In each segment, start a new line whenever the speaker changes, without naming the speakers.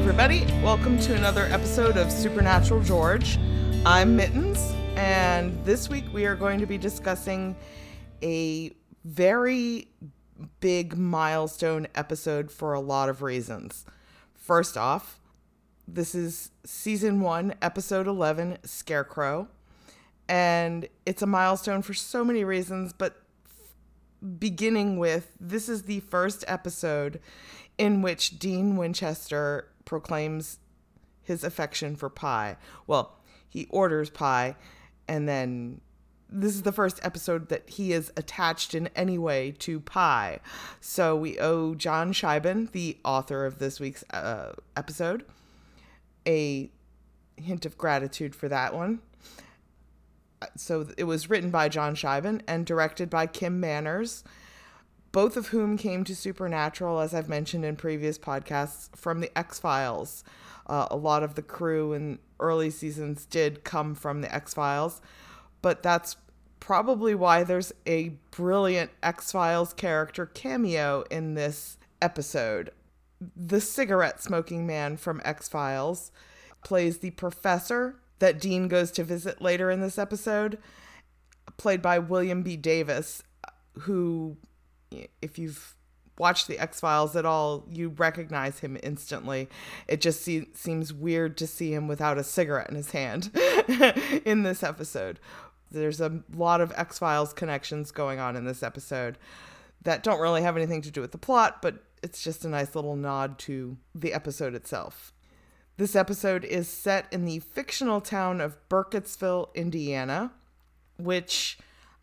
everybody. Welcome to another episode of Supernatural George. I'm Mittens, and this week we are going to be discussing a very big milestone episode for a lot of reasons. First off, this is season one, episode 11, Scarecrow. And it's a milestone for so many reasons, but beginning with this is the first episode in which Dean Winchester proclaims his affection for pie. Well, he orders pie, and then this is the first episode that he is attached in any way to pie. So we owe John Shiban, the author of this week's uh, episode, a hint of gratitude for that one. So it was written by John Shiban and directed by Kim Manners both of whom came to Supernatural, as I've mentioned in previous podcasts, from the X Files. Uh, a lot of the crew in early seasons did come from the X Files, but that's probably why there's a brilliant X Files character cameo in this episode. The cigarette smoking man from X Files plays the professor that Dean goes to visit later in this episode, played by William B. Davis, who if you've watched the X Files at all, you recognize him instantly. It just see, seems weird to see him without a cigarette in his hand in this episode. There's a lot of X Files connections going on in this episode that don't really have anything to do with the plot, but it's just a nice little nod to the episode itself. This episode is set in the fictional town of Burkittsville, Indiana, which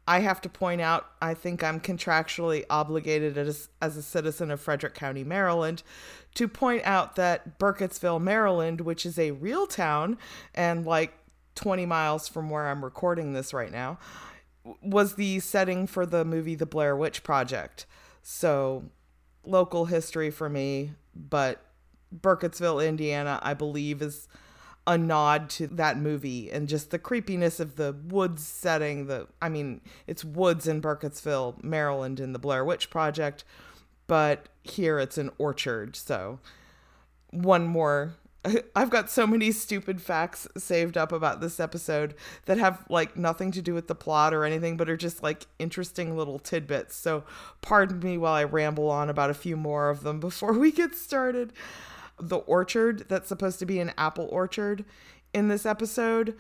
I have to point out, I think I'm contractually obligated as, as a citizen of Frederick County, Maryland, to point out that Burkittsville, Maryland, which is a real town and like 20 miles from where I'm recording this right now, was the setting for the movie The Blair Witch Project. So, local history for me, but Burkittsville, Indiana, I believe is a nod to that movie and just the creepiness of the woods setting. The I mean, it's woods in Burkittsville, Maryland, in the Blair Witch Project, but here it's an orchard. So one more. I've got so many stupid facts saved up about this episode that have like nothing to do with the plot or anything, but are just like interesting little tidbits. So, pardon me while I ramble on about a few more of them before we get started the orchard that's supposed to be an apple orchard in this episode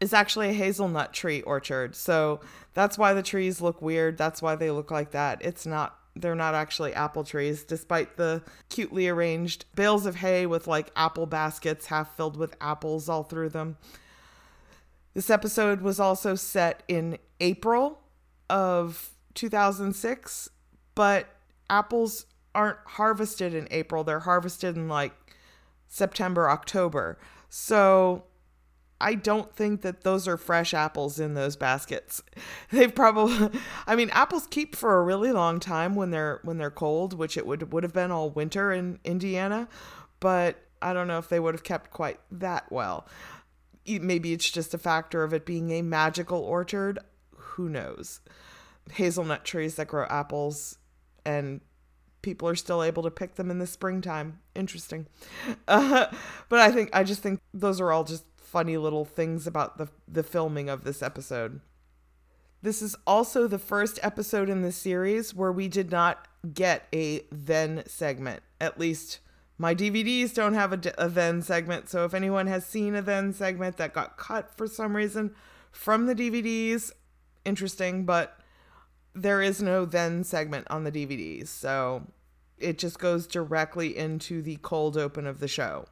is actually a hazelnut tree orchard. So that's why the trees look weird. That's why they look like that. It's not they're not actually apple trees despite the cutely arranged bales of hay with like apple baskets half filled with apples all through them. This episode was also set in April of 2006, but apples aren't harvested in April. They're harvested in like September, October. So I don't think that those are fresh apples in those baskets. They've probably I mean apples keep for a really long time when they're when they're cold, which it would would have been all winter in Indiana, but I don't know if they would have kept quite that well. Maybe it's just a factor of it being a magical orchard, who knows. Hazelnut trees that grow apples and people are still able to pick them in the springtime. Interesting. Uh, but I think I just think those are all just funny little things about the the filming of this episode. This is also the first episode in the series where we did not get a then segment. At least my DVDs don't have a, a then segment. So if anyone has seen a then segment that got cut for some reason from the DVDs, interesting, but there is no then segment on the DVDs. So it just goes directly into the cold open of the show,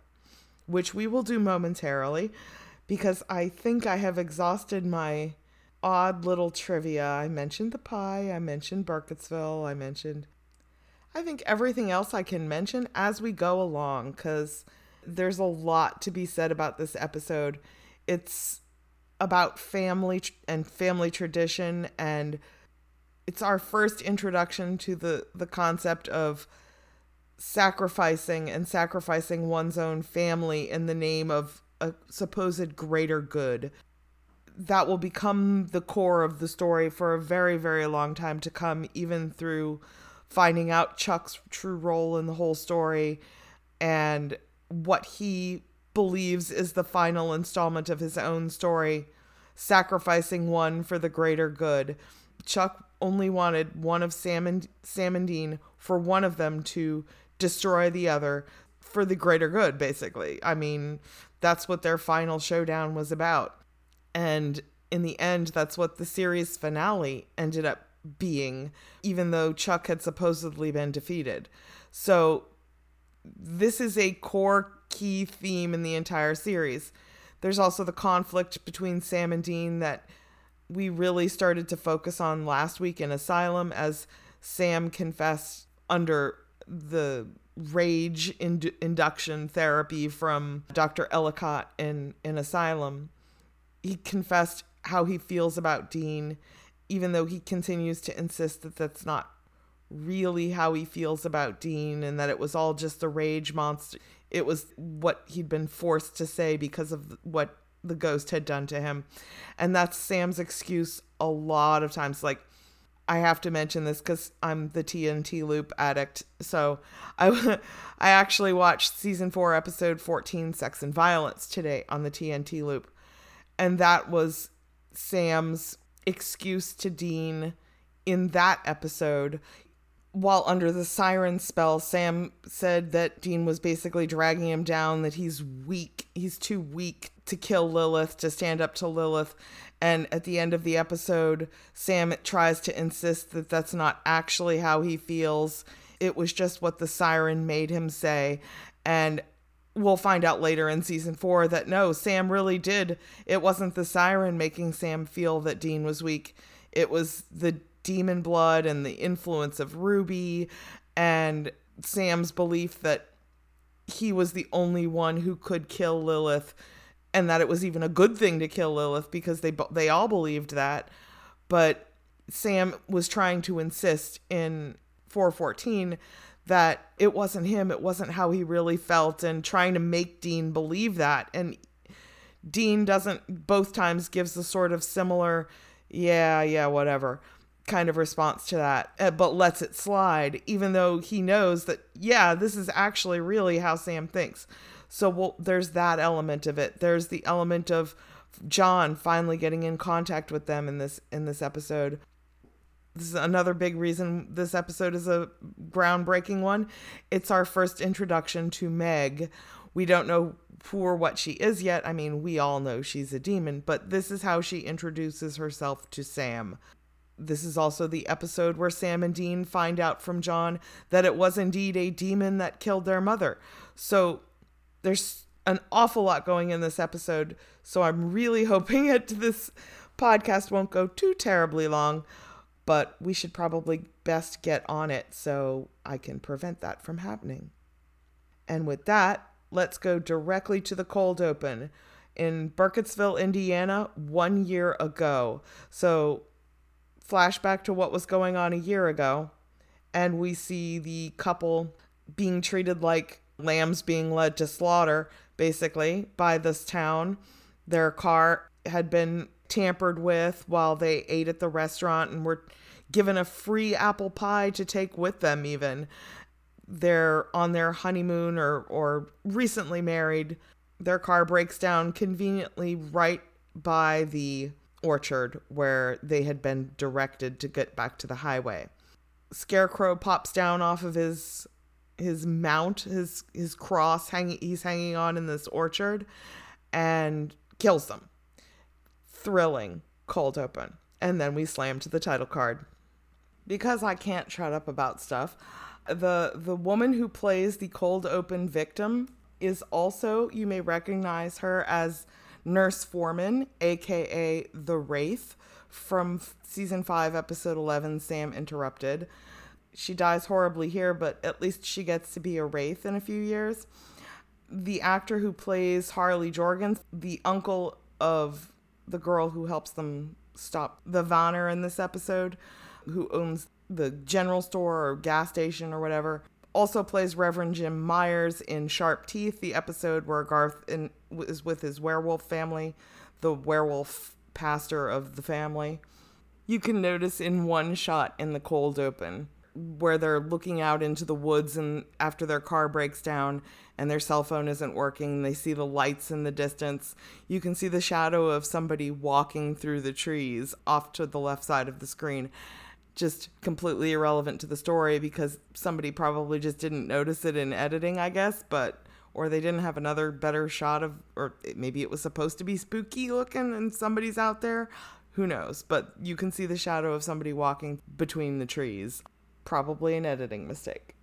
which we will do momentarily because I think I have exhausted my odd little trivia. I mentioned the pie, I mentioned Burkittsville, I mentioned I think everything else I can mention as we go along cuz there's a lot to be said about this episode. It's about family and family tradition and it's our first introduction to the the concept of sacrificing and sacrificing one's own family in the name of a supposed greater good that will become the core of the story for a very very long time to come even through finding out Chuck's true role in the whole story and what he believes is the final installment of his own story, sacrificing one for the greater good. Chuck only wanted one of Sam and Sam and Dean for one of them to destroy the other for the greater good basically. I mean, that's what their final showdown was about. And in the end, that's what the series finale ended up being, even though Chuck had supposedly been defeated. So, this is a core key theme in the entire series. There's also the conflict between Sam and Dean that we really started to focus on last week in Asylum as Sam confessed under the rage ind- induction therapy from Dr. Ellicott in, in Asylum. He confessed how he feels about Dean, even though he continues to insist that that's not really how he feels about Dean and that it was all just a rage monster. It was what he'd been forced to say because of what the ghost had done to him. And that's Sam's excuse a lot of times. Like, I have to mention this because I'm the TNT loop addict. So I, I actually watched season four, episode 14, Sex and Violence, today on the TNT loop. And that was Sam's excuse to Dean in that episode. While under the siren spell, Sam said that Dean was basically dragging him down, that he's weak. He's too weak to kill Lilith, to stand up to Lilith. And at the end of the episode, Sam tries to insist that that's not actually how he feels. It was just what the siren made him say. And we'll find out later in season four that no, Sam really did. It wasn't the siren making Sam feel that Dean was weak, it was the demon blood and the influence of Ruby and Sam's belief that he was the only one who could kill Lilith and that it was even a good thing to kill Lilith because they they all believed that. But Sam was trying to insist in 414 that it wasn't him, it wasn't how he really felt, and trying to make Dean believe that. And Dean doesn't, both times, gives the sort of similar, yeah, yeah, whatever kind of response to that, uh, but lets it slide, even though he knows that, yeah, this is actually really how Sam thinks. So we'll, there's that element of it. There's the element of John finally getting in contact with them in this in this episode. This is another big reason this episode is a groundbreaking one. It's our first introduction to Meg. We don't know who or what she is yet. I mean, we all know she's a demon, but this is how she introduces herself to Sam. This is also the episode where Sam and Dean find out from John that it was indeed a demon that killed their mother. So there's an awful lot going in this episode, so I'm really hoping that this podcast won't go too terribly long, but we should probably best get on it so I can prevent that from happening. And with that, let's go directly to the cold open in Burkittsville, Indiana, one year ago. So, flashback to what was going on a year ago, and we see the couple being treated like lambs being led to slaughter, basically, by this town. Their car had been tampered with while they ate at the restaurant and were given a free apple pie to take with them, even. They're on their honeymoon or, or recently married. Their car breaks down conveniently right by the orchard where they had been directed to get back to the highway. Scarecrow pops down off of his his mount, his his cross hanging he's hanging on in this orchard and kills them. Thrilling, cold open. And then we slam to the title card. Because I can't shut up about stuff, the the woman who plays the cold open victim is also you may recognize her as Nurse Foreman, aka the Wraith from season 5 episode 11 Sam interrupted she dies horribly here, but at least she gets to be a wraith in a few years. The actor who plays Harley Jorgens, the uncle of the girl who helps them stop the Vanir in this episode, who owns the general store or gas station or whatever, also plays Reverend Jim Myers in Sharp Teeth, the episode where Garth in, is with his werewolf family, the werewolf pastor of the family. You can notice in one shot in the cold open where they're looking out into the woods and after their car breaks down and their cell phone isn't working they see the lights in the distance you can see the shadow of somebody walking through the trees off to the left side of the screen. Just completely irrelevant to the story because somebody probably just didn't notice it in editing i guess but or they didn't have another better shot of or maybe it was supposed to be spooky looking and somebody's out there. Who knows? But you can see the shadow of somebody walking between the trees probably an editing mistake.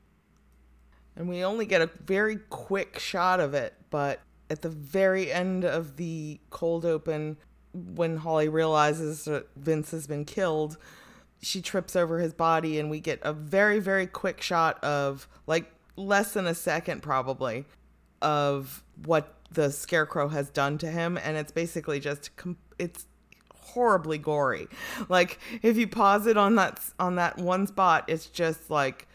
And we only get a very quick shot of it but at the very end of the cold open when holly realizes that vince has been killed she trips over his body and we get a very very quick shot of like less than a second probably of what the scarecrow has done to him. And it's basically just it's horribly gory like if you pause it on that on that one spot it's just like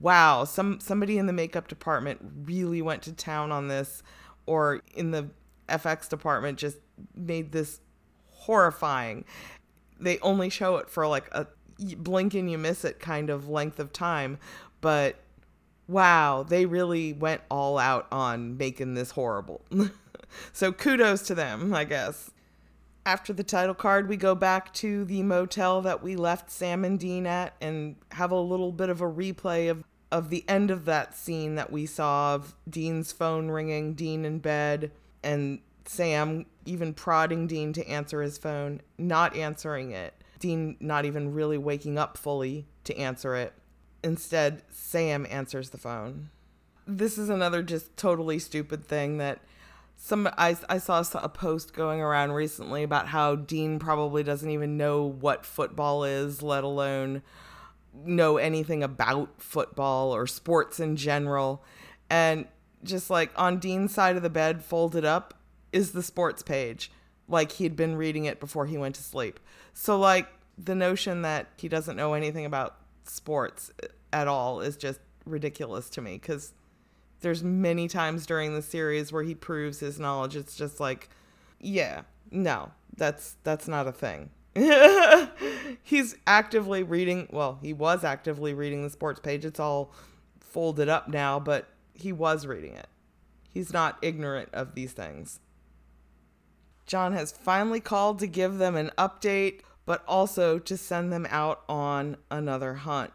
wow some somebody in the makeup department really went to town on this or in the FX department just made this horrifying they only show it for like a blink and you miss it kind of length of time but wow, they really went all out on making this horrible. so kudos to them, I guess. After the title card, we go back to the motel that we left Sam and Dean at and have a little bit of a replay of, of the end of that scene that we saw of Dean's phone ringing, Dean in bed, and Sam even prodding Dean to answer his phone, not answering it. Dean not even really waking up fully to answer it. Instead, Sam answers the phone. This is another just totally stupid thing that some I, I saw a post going around recently about how Dean probably doesn't even know what football is, let alone know anything about football or sports in general. And just like on Dean's side of the bed, folded up, is the sports page. Like he'd been reading it before he went to sleep. So, like, the notion that he doesn't know anything about sports eh, at all is just ridiculous to me because there's many times during the series where he proves his knowledge. It's just like yeah no that's that's not a thing. He's actively reading well he was actively reading the sports page. It's all folded up now but he was reading it. He's not ignorant of these things. John has finally called to give them an update but also to send them out on another hunt.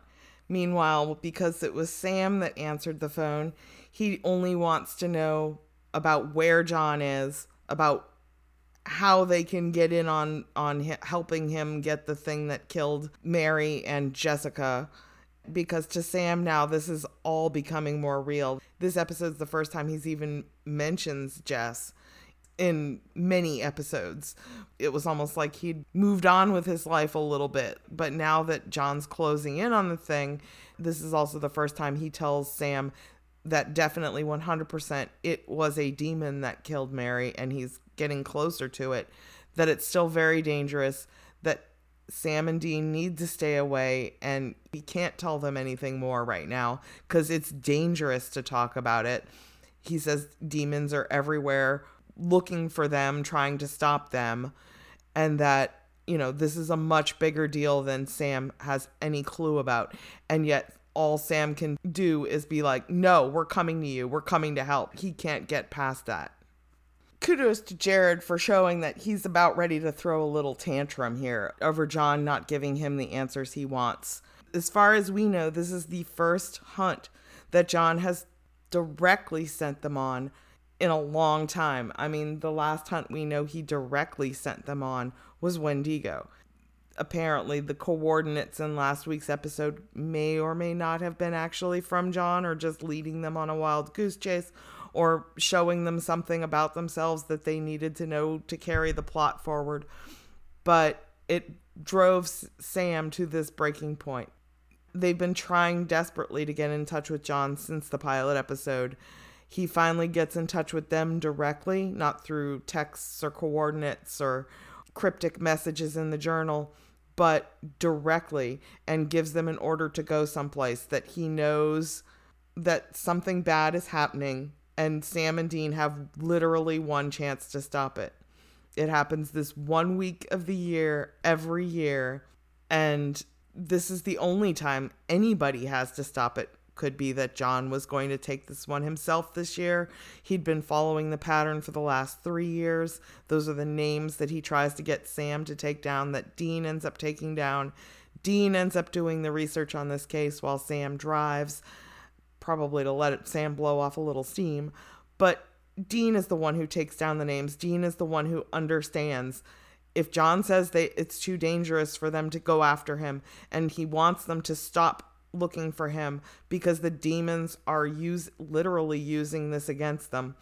Meanwhile, because it was Sam that answered the phone, he only wants to know about where John is, about how they can get in on on helping him get the thing that killed Mary and Jessica because to Sam now this is all becoming more real. This episode's the first time he's even mentions Jess in many episodes. It was almost like he'd moved on with his life a little bit. But now that John's closing in on the thing, this is also the first time he tells Sam that definitely 100% it was a demon that killed Mary and he's getting closer to it. That it's still very dangerous, that Sam and Dean need to stay away and he can't tell them anything more right now because it's dangerous to talk about it. He says demons are everywhere looking for them, trying to stop them, and that, you know, this is a much bigger deal than Sam has any clue about. And yet, all Sam can do is be like, no, we're coming to you. We're coming to help. He can't get past that. Kudos to Jared for showing that he's about ready to throw a little tantrum here over John not giving him the answers he wants. As far as we know, this is the first hunt that John has directly sent them on in a long time. I mean, the last hunt we know he directly sent them on was Wendigo. Apparently, the coordinates in last week's episode may or may not have been actually from John or just leading them on a wild goose chase or showing them something about themselves that they needed to know to carry the plot forward. But it drove Sam to this breaking point. They've been trying desperately to get in touch with John since the pilot episode he finally gets in touch with them directly, not through texts or coordinates or cryptic messages in the journal, but directly and gives them an order to go someplace that he knows that something bad is happening and Sam and Dean have literally one chance to stop it. It happens this one week of the year, every year, and this is the only time anybody has to stop it. Could be that John was going to take this one himself this year. He'd been following the pattern for the last three years. Those are the names that he tries to get Sam to take down, that Dean ends up taking down. Dean ends up doing the research on this case while Sam drives, probably to let Sam blow off a little steam. But Dean is the one who takes down the names. Dean is the one who understands if John says they it's too dangerous for them to go after him and he wants them to stop looking for him because the demons are use literally using this against them.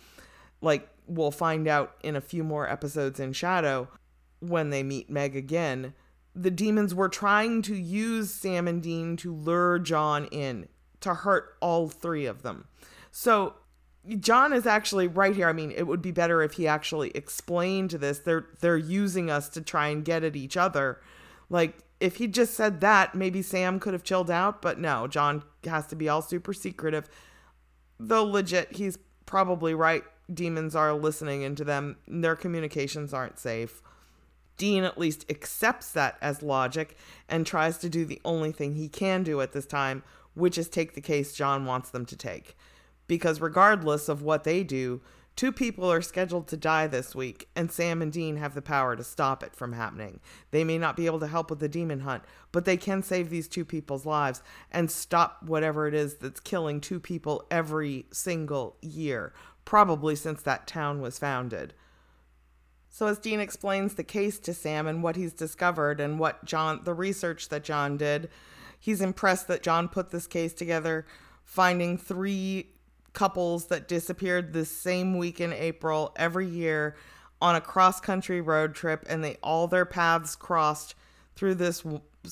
Like we'll find out in a few more episodes in Shadow when they meet Meg again. The demons were trying to use Sam and Dean to lure John in to hurt all three of them. So John is actually right here. I mean, it would be better if he actually explained this. They're they're using us to try and get at each other. Like if he just said that, maybe Sam could have chilled out, but no, John has to be all super secretive. Though legit, he's probably right. Demons are listening into them. Their communications aren't safe. Dean at least accepts that as logic and tries to do the only thing he can do at this time, which is take the case John wants them to take because regardless of what they do, two people are scheduled to die this week, and Sam and Dean have the power to stop it from happening. They may not be able to help with the demon hunt, but they can save these two people's lives and stop whatever it is that's killing two people every single year, probably since that town was founded. So as Dean explains the case to Sam and what he's discovered and what John the research that John did, he's impressed that John put this case together, finding three couples that disappeared the same week in April every year on a cross country road trip, and they all their paths crossed through this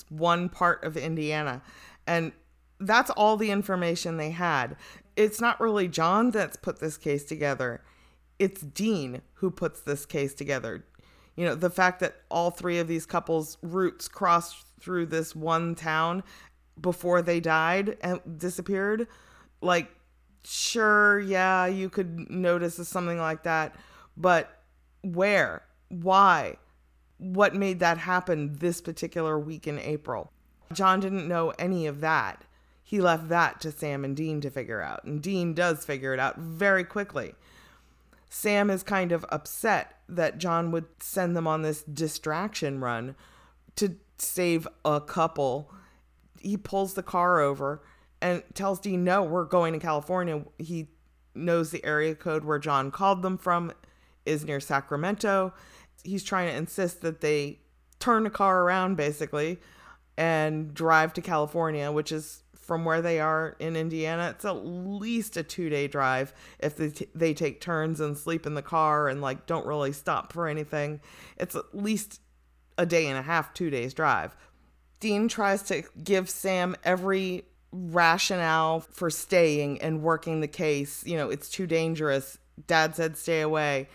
one part of Indiana. And that's all the information they had. It's not really John that's put this case together, it's Dean who puts this case together. You know, the fact that all three of these couples' routes crossed through this one town before they died and disappeared, like sure, yeah, you could notice something like that, but where? Why? What made that happen this particular week in April? John didn't know any of that. He left that to Sam and Dean to figure out, and Dean does figure it out very quickly. Sam is kind of upset that John would send them on this distraction run to save a couple. He pulls the car over and tells Dean, no, we're going to California. He knows the area code where John called them from is near Sacramento. He's trying to insist that they turn the car around basically and drive to California, which is from where they are in Indiana. It's at least a two day drive if they, t- they take turns and sleep in the car and like don't really stop for anything. It's at least a day and a half, two days drive. Dean tries to give Sam every rationale for staying and working the case. You know, it's too dangerous. Dad said stay away.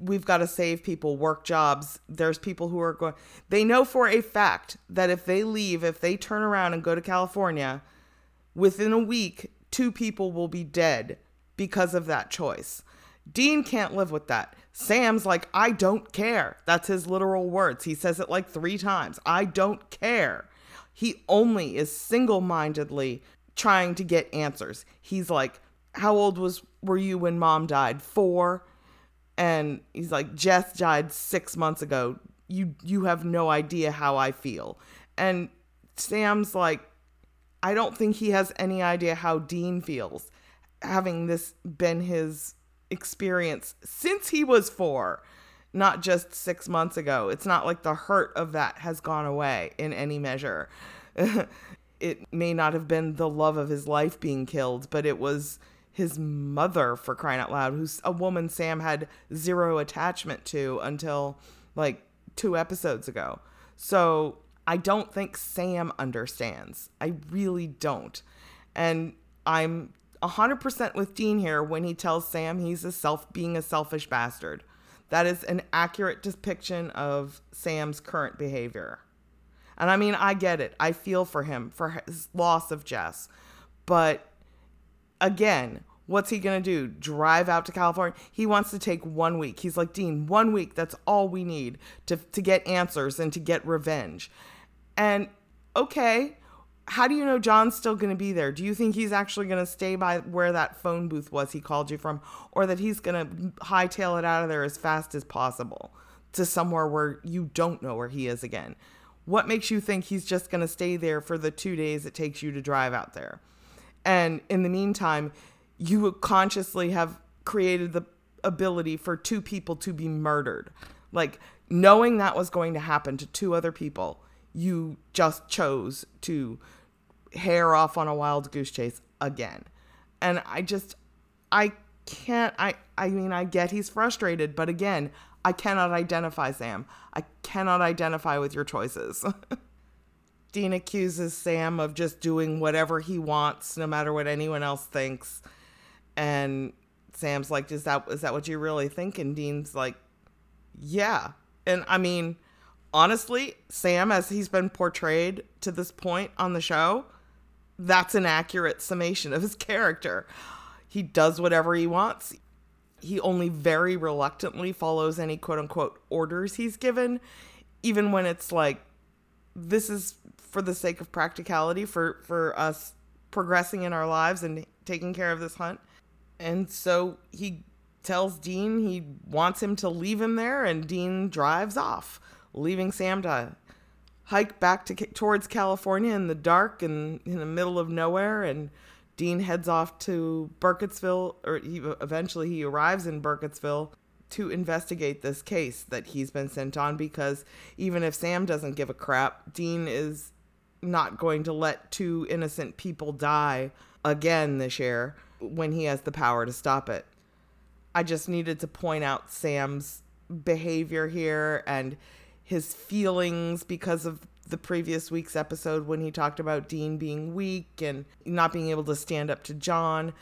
We've got to save people, work jobs. There's people who are going, they know for a fact that if they leave, if they turn around and go to California, within a week, two people will be dead because of that choice. Dean can't live with that. Sam's like, I don't care. That's his literal words. He says it like three times. I don't care. He only is single mindedly trying to get answers. He's like, How old was were you when mom died? Four. And he's like, Jess died six months ago. You you have no idea how I feel. And Sam's like, I don't think he has any idea how Dean feels, having this been his experience since he was four not just six months ago. It's not like the hurt of that has gone away in any measure. it may not have been the love of his life being killed, but it was his mother, for crying out loud, who's a woman Sam had zero attachment to until like two episodes ago. So I don't think Sam understands. I really don't. And I'm 100% with Dean here when he tells Sam he's a self being a selfish bastard. That is an accurate depiction of Sam's current behavior. And I mean, I get it. I feel for him for his loss of Jess. But again, what's he going to do? Drive out to California? He wants to take one week. He's like, Dean, one week, that's all we need to, to get answers and to get revenge. And okay, how do you know John's still going to be there? Do you think he's actually going to stay by where that phone booth was he called you from, or that he's going to hightail it out of there as fast as possible to somewhere where you don't know where he is again? What makes you think he's just going to stay there for the two days it takes you to drive out there? And in the meantime, you consciously have created the ability for two people to be murdered. Like, knowing that was going to happen to two other people, you just chose to hair off on a wild goose chase again. And I just, I can't, I, I mean, I get he's frustrated, but again, I cannot identify Sam. I cannot identify with your choices. Dean accuses Sam of just doing whatever he wants, no matter what anyone else thinks. And Sam's like, "Is that is that what you really think?" And Dean's like, "Yeah." And I mean, honestly, Sam, as he's been portrayed to this point on the show, that's an accurate summation of his character. He does whatever he wants. He only very reluctantly follows any quote unquote orders he's given, even when it's like, this is for the sake of practicality for, for us progressing in our lives and taking care of this hunt. And so he tells Dean he wants him to leave him there, and Dean drives off, leaving Sam to hike back to towards California in the dark and in the middle of nowhere and Dean heads off to Burkittsville or he, eventually he arrives in Burkittsville to investigate this case that he's been sent on because even if Sam doesn't give a crap, Dean is not going to let two innocent people die again this year when he has the power to stop it. I just needed to point out Sam's behavior here and his feelings because of the previous week's episode when he talked about Dean being weak and not being able to stand up to John,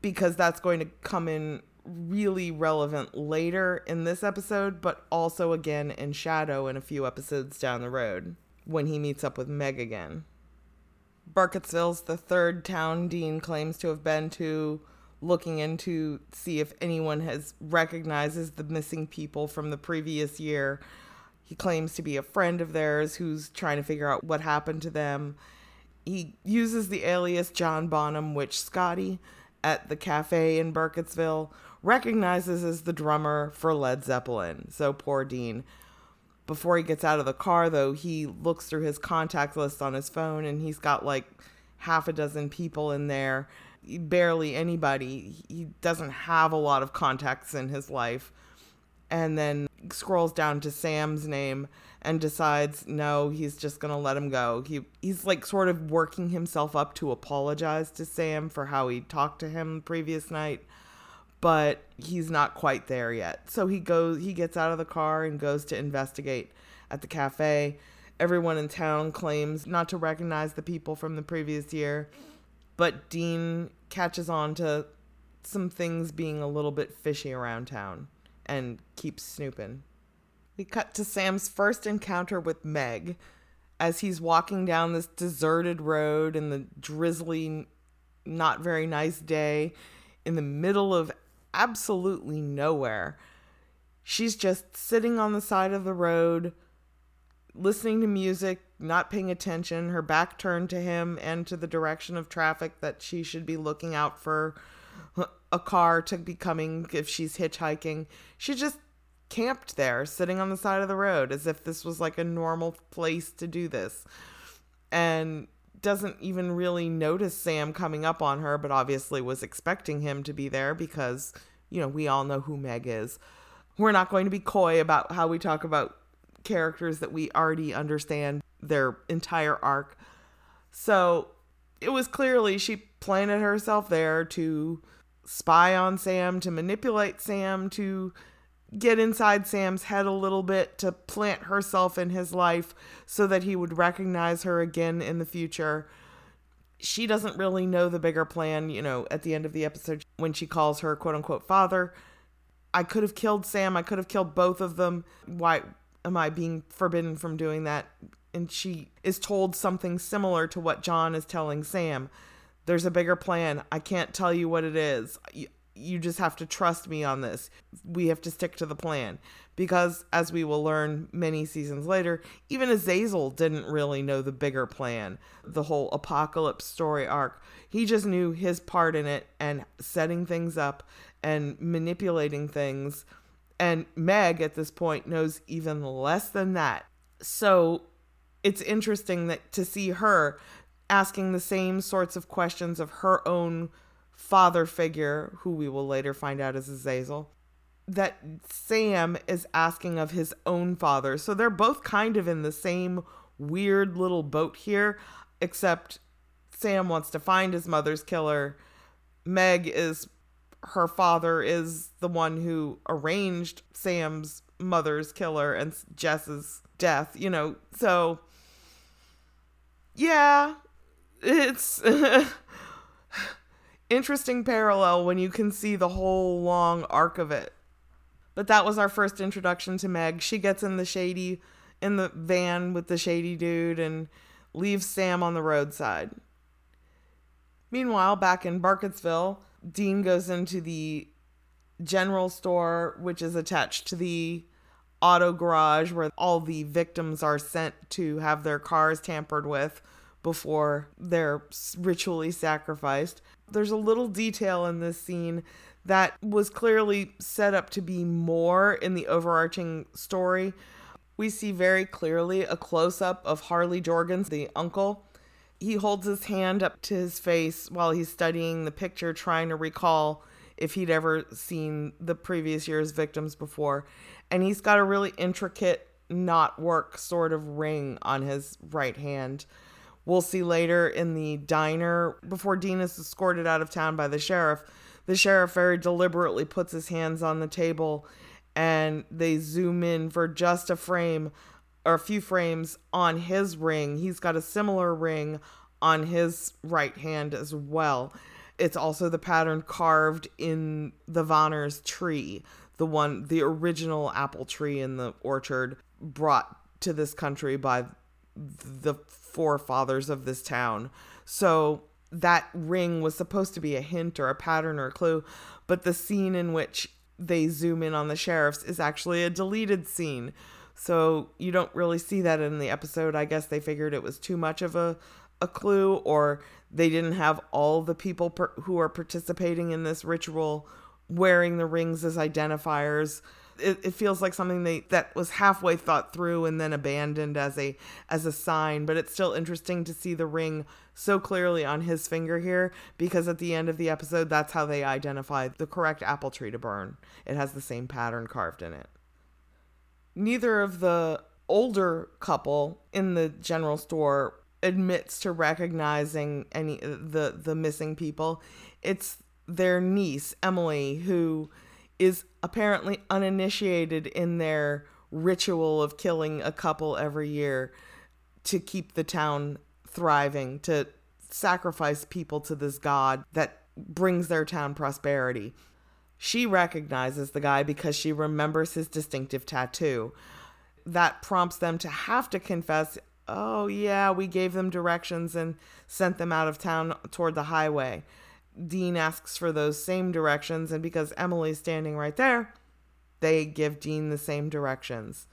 because that's going to come in really relevant later in this episode, but also again in Shadow in a few episodes down the road when he meets up with Meg again. Burkittsville's the third town Dean claims to have been to, looking into see if anyone has recognizes the missing people from the previous year he claims to be a friend of theirs who's trying to figure out what happened to them. He uses the alias John Bonham, which Scotty at the cafe in Burkittsville recognizes as the drummer for Led Zeppelin. So poor Dean. Before he gets out of the car, though, he looks through his contact list on his phone and he's got like half a dozen people in there. Barely anybody. He doesn't have a lot of contacts in his life and then scrolls down to Sam's name and decides no, he's just gonna let him go. He he's like sort of working himself up to apologize to Sam for how he talked to him previous night, but he's not quite there yet. So he goes he gets out of the car and goes to investigate at the cafe. Everyone in town claims not to recognize the people from the previous year, but Dean catches on to some things being a little bit fishy around town and keeps snooping. We cut to Sam's first encounter with Meg as he's walking down this deserted road in the drizzly, not very nice day in the middle of absolutely nowhere. She's just sitting on the side of the road, listening to music, not paying attention, her back turned to him and to the direction of traffic that she should be looking out for a car to be coming if she's hitchhiking. She just camped there, sitting on the side of the road as if this was like a normal place to do this. And doesn't even really notice Sam coming up on her, but obviously was expecting him to be there because, you know, we all know who Meg is. We're not going to be coy about how we talk about characters that we already understand their entire arc. So it was clearly she planted herself there to spy on Sam, to manipulate Sam, to get inside Sam's head a little bit, to plant herself in his life so that he would recognize her again in the future. She doesn't really know the bigger plan, you know, at the end of the episode when she calls her quote unquote father. I could have killed Sam. I could have killed both of them. Why am I being forbidden from doing that? And she is told something similar to what John is telling Sam there's a bigger plan. I can't tell you what it is. You, you just have to trust me on this. We have to stick to the plan. because, as we will learn many seasons later, even Azazel didn't really know the bigger plan, the whole apocalypse story arc. He just knew his part in it and setting things up and manipulating things. And Meg at this point knows even less than that. So it's interesting that to see her asking the same sorts of questions of her own father figure, who we will later find out is Azazel, that Sam is asking of his own father. So they're both kind of in the same weird little boat here, except Sam wants to find his mother's killer. Meg is her father is the one who arranged Sam's mother's killer and Jess's death, you know. So yeah, it's interesting parallel when you can see the whole long arc of it. But that was our first introduction to Meg. She gets in the shady in the van with the shady dude and leaves Sam on the roadside. Meanwhile, back in Burkittsville, Dean goes into the general store, which is attached to the auto garage where all the victims are sent to have their cars tampered with before they're ritually sacrificed. There's a little detail in this scene that was clearly set up to be more in the overarching story. We see very clearly a close up of Harley Jorgens, the uncle. He holds his hand up to his face while he's studying the picture, trying to recall if he'd ever seen the previous year's victims before. And he's got a really intricate knot work sort of ring on his right hand. We'll see later in the diner before Dean is escorted out of town by the sheriff the sheriff very deliberately puts his hands on the table and they zoom in for just a frame or a few frames on his ring. He's got a similar ring on his right hand as well. It's also the pattern carved in the Vanir's tree, the one, the original apple tree in the orchard brought to this country by the forefathers of this town. So that ring was supposed to be a hint or a pattern or a clue, but the scene in which they zoom in on the sheriffs is actually a deleted scene. So you don't really see that in the episode. I guess they figured it was too much of a a clue or they didn't have all the people per- who are participating in this ritual wearing the rings as identifiers it, it feels like something they that was halfway thought through and then abandoned as a as a sign but it's still interesting to see the ring so clearly on his finger here because at the end of the episode that's how they identify the correct apple tree to burn. It has the same pattern carved in it. Neither of the older couple in the general store admits to recognizing any the the missing people. It's their niece Emily who is apparently uninitiated in their ritual of killing a couple every year to keep the town thriving, to sacrifice people to this god that brings their town prosperity. She recognizes the guy because she remembers his distinctive tattoo. That prompts them to have to confess, oh, yeah, we gave them directions and sent them out of town toward the highway. Dean asks for those same directions, and because Emily's standing right there, they give Dean the same directions.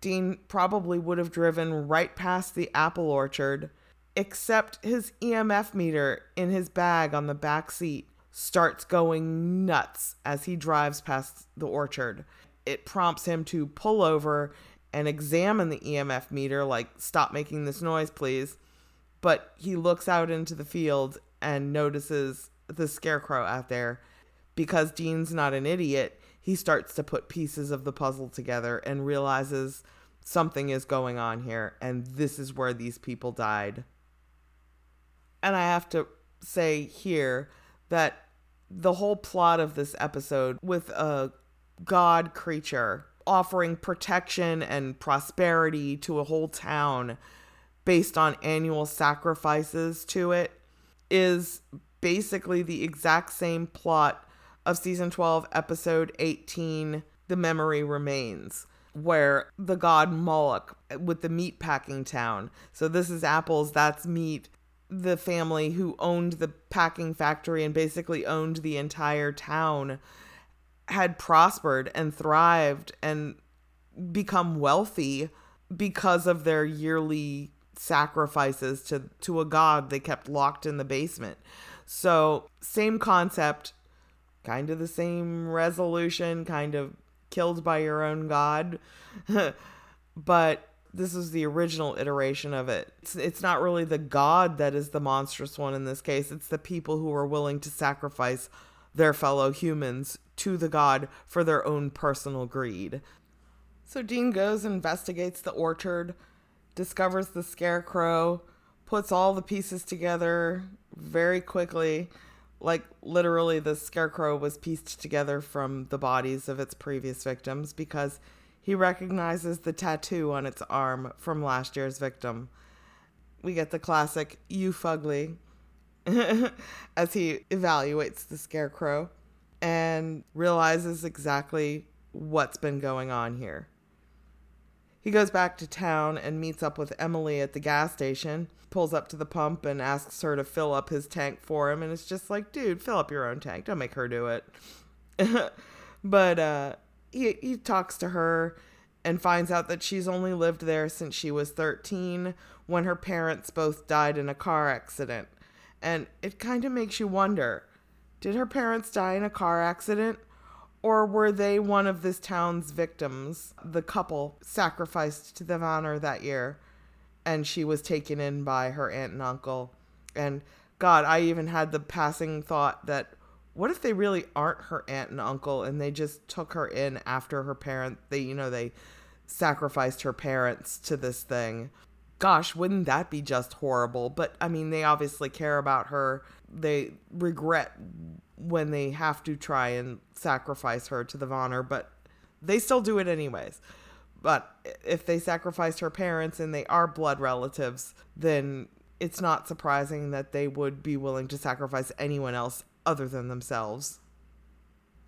Dean probably would have driven right past the apple orchard, except his EMF meter in his bag on the back seat starts going nuts as he drives past the orchard. It prompts him to pull over and examine the EMF meter, like, stop making this noise, please. But he looks out into the field and notices the scarecrow out there. Because Dean's not an idiot, he starts to put pieces of the puzzle together and realizes something is going on here, and this is where these people died. And I have to say here that the whole plot of this episode with a god creature offering protection and prosperity to a whole town based on annual sacrifices to it is basically the exact same plot of season 12, episode 18, The Memory Remains, where the god Moloch with the meat packing town. So this is apples, that's meat. The family who owned the packing factory and basically owned the entire town had prospered and thrived and become wealthy because of their yearly sacrifices to to a god they kept locked in the basement. So, same concept, kind of the same resolution, kind of killed by your own god. but this is the original iteration of it. It's, it's not really the god that is the monstrous one in this case. It's the people who are willing to sacrifice their fellow humans to the god for their own personal greed. So Dean goes, and investigates the orchard, discovers the scarecrow, puts all the pieces together very quickly. Like, literally, the scarecrow was pieced together from the bodies of its previous victims because he recognizes the tattoo on its arm from last year's victim. We get the classic, you fugly, as he evaluates the scarecrow and realizes exactly what's been going on here. He goes back to town and meets up with Emily at the gas station, pulls up to the pump and asks her to fill up his tank for him. And it's just like, dude, fill up your own tank. Don't make her do it. but uh, he, he talks to her and finds out that she's only lived there since she was 13 when her parents both died in a car accident. And it kind of makes you wonder did her parents die in a car accident? Or were they one of this town's victims? The couple sacrificed to the Vanir that year, and she was taken in by her aunt and uncle. And God, I even had the passing thought that what if they really aren't her aunt and uncle and they just took her in after her parent they you know they sacrificed her parents to this thing gosh wouldn't that be just horrible but i mean they obviously care about her they regret when they have to try and sacrifice her to the Vanir, but they still do it anyways. But if they sacrificed her parents and they are blood relatives, then it's not surprising that they would be willing to sacrifice anyone else other than themselves.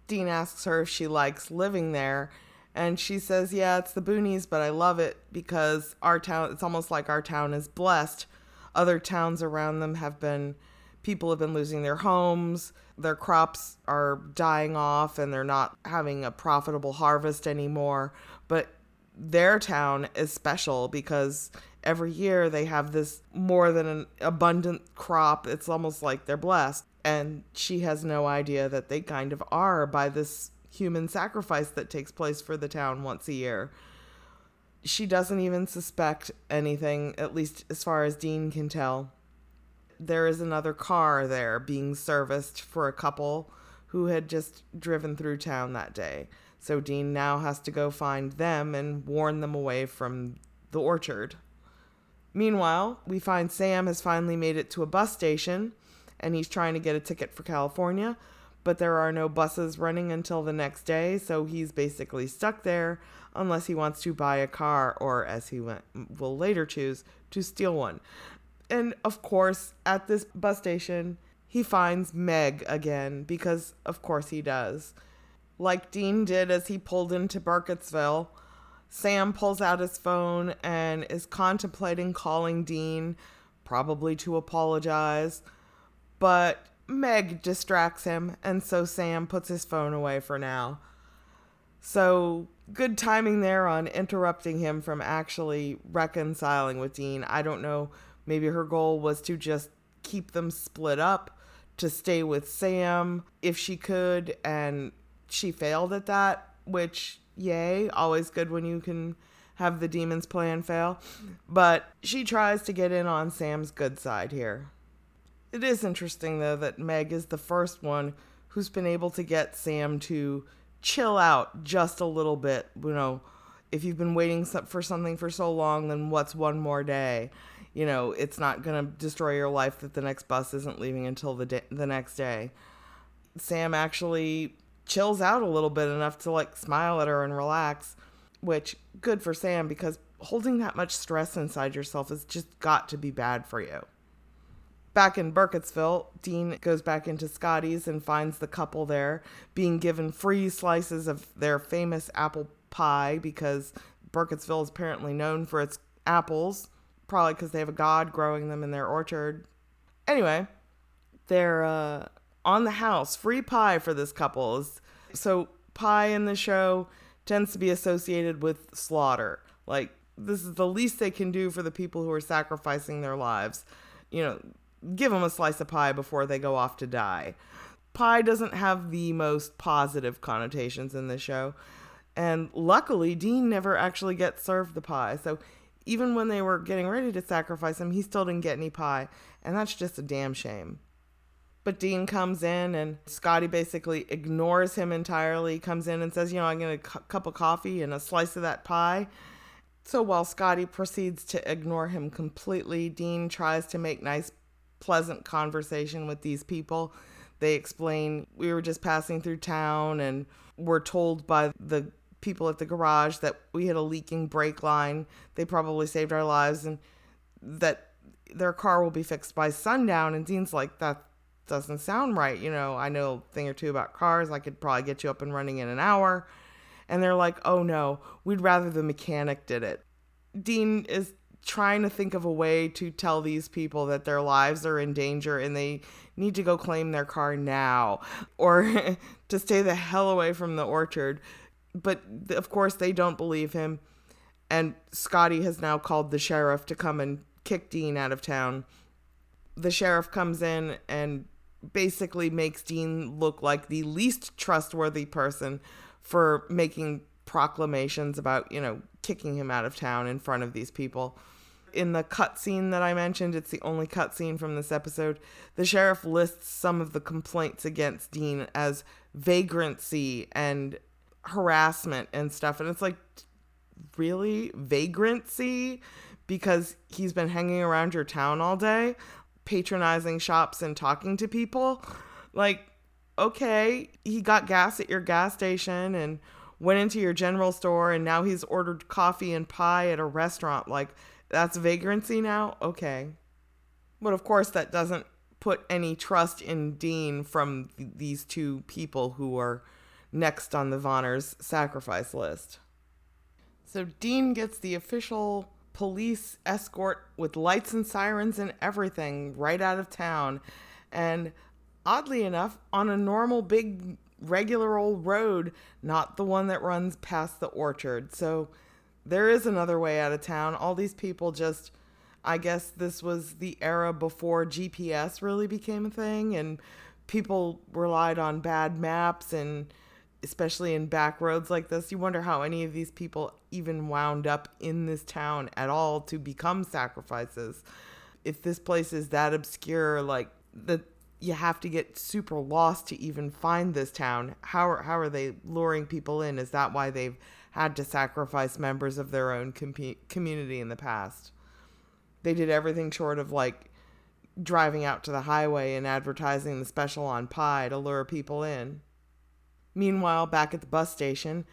Dean asks her if she likes living there, and she says, Yeah, it's the boonies, but I love it because our town, it's almost like our town is blessed. Other towns around them have been people have been losing their homes, their crops are dying off, and they're not having a profitable harvest anymore. But their town is special because every year they have this more than an abundant crop. It's almost like they're blessed. And she has no idea that they kind of are by this human sacrifice that takes place for the town once a year. She doesn't even suspect anything, at least as far as Dean can tell there is another car there being serviced for a couple who had just driven through town that day. So Dean now has to go find them and warn them away from the orchard. Meanwhile, we find Sam has finally made it to a bus station and he's trying to get a ticket for California, but there are no buses running until the next day, so he's basically stuck there unless he wants to buy a car or, as he will later choose, to steal one. And of course, at this bus station, he finds Meg again because, of course, he does. Like Dean did as he pulled into Burkittsville, Sam pulls out his phone and is contemplating calling Dean, probably to apologize. But Meg distracts him, and so Sam puts his phone away for now. So, good timing there on interrupting him from actually reconciling with Dean. I don't know Maybe her goal was to just keep them split up, to stay with Sam if she could, and she failed at that, which, yay, always good when you can have the demon's plan fail. But she tries to get in on Sam's good side here. It is interesting, though, that Meg is the first one who's been able to get Sam to chill out just a little bit. You know, if you've been waiting for something for so long, then what's one more day? You know, it's not going to destroy your life that the next bus isn't leaving until the day, the next day. Sam actually chills out a little bit enough to like smile at her and relax, which good for Sam because holding that much stress inside yourself has just got to be bad for you. Back in Burkittsville, Dean goes back into Scotty's and finds the couple there being given free slices of their famous apple pie because Burkittsville is apparently known for its apples probably because they have a god growing them in their orchard. Anyway, they're uh, on the house, free pie for this couple. So pie in the show tends to be associated with slaughter. Like, this is the least they can do for the people who are sacrificing their lives. You know, give them a slice of pie before they go off to die. Pie doesn't have the most positive connotations in this show. And luckily, Dean never actually gets served the pie. So even when they were getting ready to sacrifice him, he still didn't get any pie. And that's just a damn shame. But Dean comes in and Scotty basically ignores him entirely, comes in and says, You know, I'm going to a cu- cup of coffee and a slice of that pie. So while Scotty proceeds to ignore him completely, Dean tries to make nice, pleasant conversation with these people. They explain, We were just passing through town and we're told by the people at the garage that we had a leaking brake line. They probably saved our lives and that their car will be fixed by sundown. And Dean's like, That doesn't sound right. You know, I know a thing or two about cars. I could probably get you up and running in an hour. And they're like, oh no, we'd rather the mechanic did it. Dean is trying to think of a way to tell these people that their lives are in danger and they need to go claim their car now or to stay the hell away from the orchard. But of course, they don't believe him. And Scotty has now called the sheriff to come and kick Dean out of town. The sheriff comes in and basically makes Dean look like the least trustworthy person for making proclamations about, you know, kicking him out of town in front of these people. In the cutscene that I mentioned, it's the only cutscene from this episode. The sheriff lists some of the complaints against Dean as vagrancy and harassment and stuff. And it's like, really? Vagrancy? Because he's been hanging around your town all day? patronizing shops and talking to people. Like, okay, he got gas at your gas station and went into your general store and now he's ordered coffee and pie at a restaurant. Like, that's vagrancy now? Okay. But of course, that doesn't put any trust in Dean from th- these two people who are next on the Vanir's sacrifice list. So Dean gets the official police escort with lights and sirens and everything right out of town. And oddly enough, on a normal, big, regular old road, not the one that runs past the orchard. So there is another way out of town. All these people just, I guess this was the era before GPS really became a thing, and people relied on bad maps and especially in back roads like this, you wonder how any of these people even wound up in this town at all to become sacrifices. If this place is that obscure, like that you have to get super lost to even find this town. How are, how are they luring people in? Is that why they've had to sacrifice members of their own com- community in the past? They did everything short of like driving out to the highway and advertising the special on pie to lure people in. Meanwhile, back at the bus station,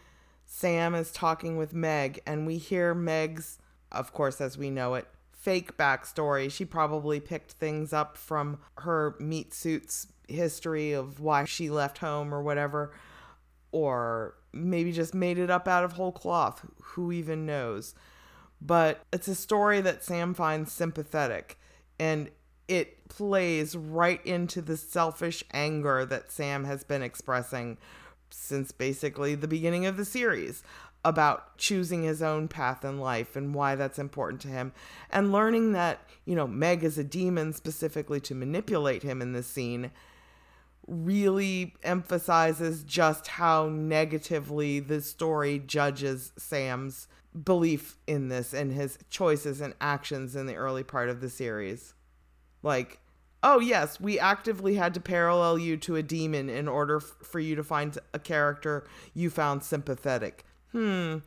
Sam is talking with Meg, and we hear Meg's, of course, as we know it, fake backstory. She probably picked things up from her meat suit's history of why she left home or whatever, or maybe just made it up out of whole cloth. Who even knows? But it's a story that Sam finds sympathetic, and it plays right into the selfish anger that Sam has been expressing since basically the beginning of the series about choosing his own path in life and why that's important to him and learning that you know meg is a demon specifically to manipulate him in this scene really emphasizes just how negatively the story judges sam's belief in this and his choices and actions in the early part of the series. Like oh yes we actively had to parallel you to a demon in order f- for you to find a character you found sympathetic. Hmm.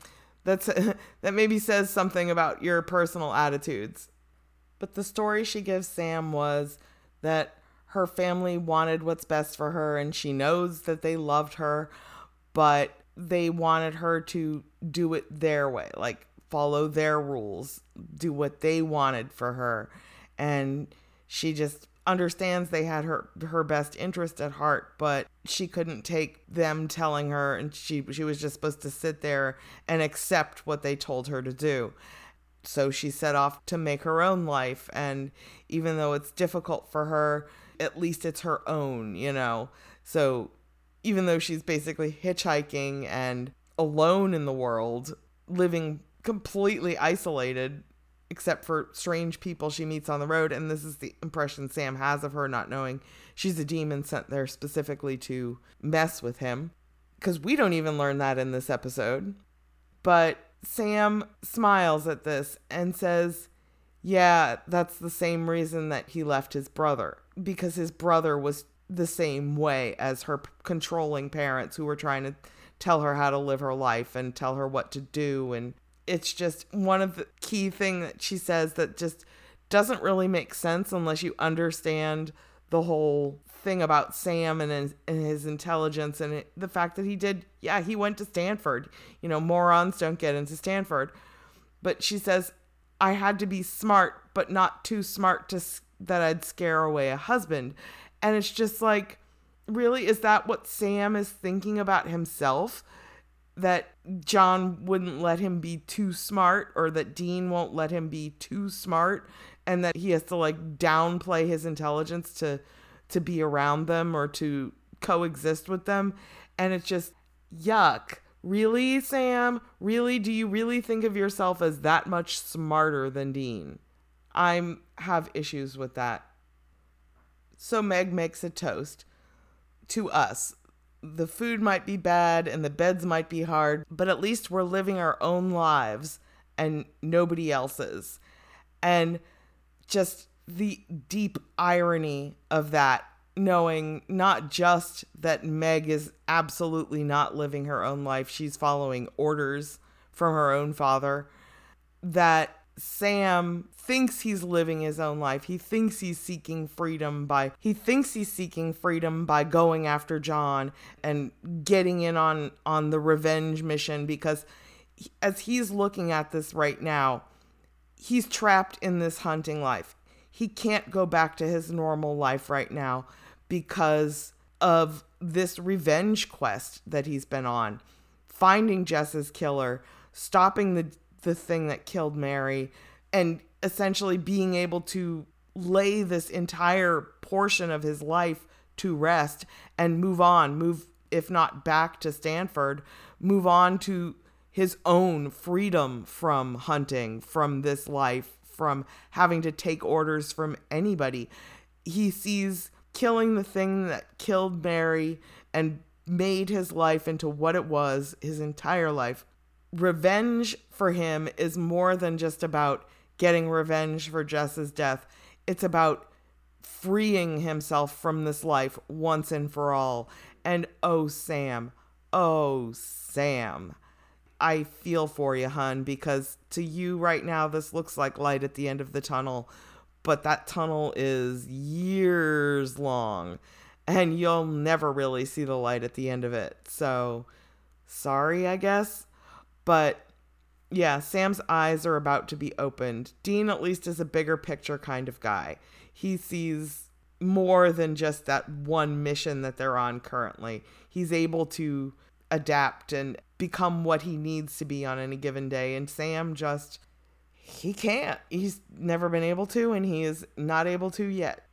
That's that maybe says something about your personal attitudes. But the story she gives sam was that her family wanted what's best for her and she knows that they loved her but they wanted her to do it their way like follow their rules do what they wanted for her. And she just understands they had her her best interest at heart but she couldn't take them telling her and she she was just supposed to sit there and accept what they told her to do. So she set off to make her own life and even though it's difficult for her at least it's her own you know? So even though she's basically hitchhiking and alone in the world, living completely isolated, except for strange people she meets on the road. And this is the impression Sam has of her, not knowing she's a demon sent there specifically to mess with him. Because we don't even learn that in this episode. But Sam smiles at this and says, Yeah, that's the same reason that he left his brother. Because his brother was the same way as her controlling parents who were trying to tell her how to live her life and tell her what to do and it's just one of the key thing that she says that just doesn't really make sense unless you understand the whole thing about Sam and his, and his intelligence and it, the fact that he did yeah he went to Stanford. You know morons don't get into Stanford. But she says I had to be smart but not too smart to that I'd scare away a husband. And it's just like really is that what Sam is thinking about himself that John wouldn't let him be too smart or that Dean won't let him be too smart and that he has to like downplay his intelligence to to be around them or to coexist with them. And it's just yuck. Really Sam? Really? Do you really think of yourself as that much smarter than Dean? I'm have issues with that. So Meg makes a toast to us the food might be bad and the beds might be hard, but at least we're living our own lives and nobody else's. And just the deep irony of that, knowing not just that Meg is absolutely not living her own life, she's following orders from her own father, that Sam thinks he's living his own life. He thinks he's seeking freedom by he thinks he's seeking freedom by going after John and getting in on on the revenge mission because as he's looking at this right now, he's trapped in this hunting life. He can't go back to his normal life right now because of this revenge quest that he's been on. Finding Jess's killer, stopping the the thing that killed Mary and essentially being able to lay this entire portion of his life to rest and move on, move, if not back to Stanford, move on to his own freedom from hunting, from this life, from having to take orders from anybody. He sees killing the thing that killed Mary and made his life into what it was, his entire life, revenge for him is more than just about getting revenge for Jess's death. It's about freeing himself from this life once and for all. And oh, Sam, oh, Sam, I feel for you, hun, because to you right now, this looks like light at the end of the tunnel, but that tunnel is years long and you'll never really see the light at the end of it. So, sorry, I guess. But yeah, Sam's eyes are about to be opened. Dean, at least, is a bigger picture kind of guy. He sees more than just that one mission that they're on currently. He's able to adapt and become what he needs to be on any given day. And Sam just, he can't. He's never been able to, and he is not able to yet.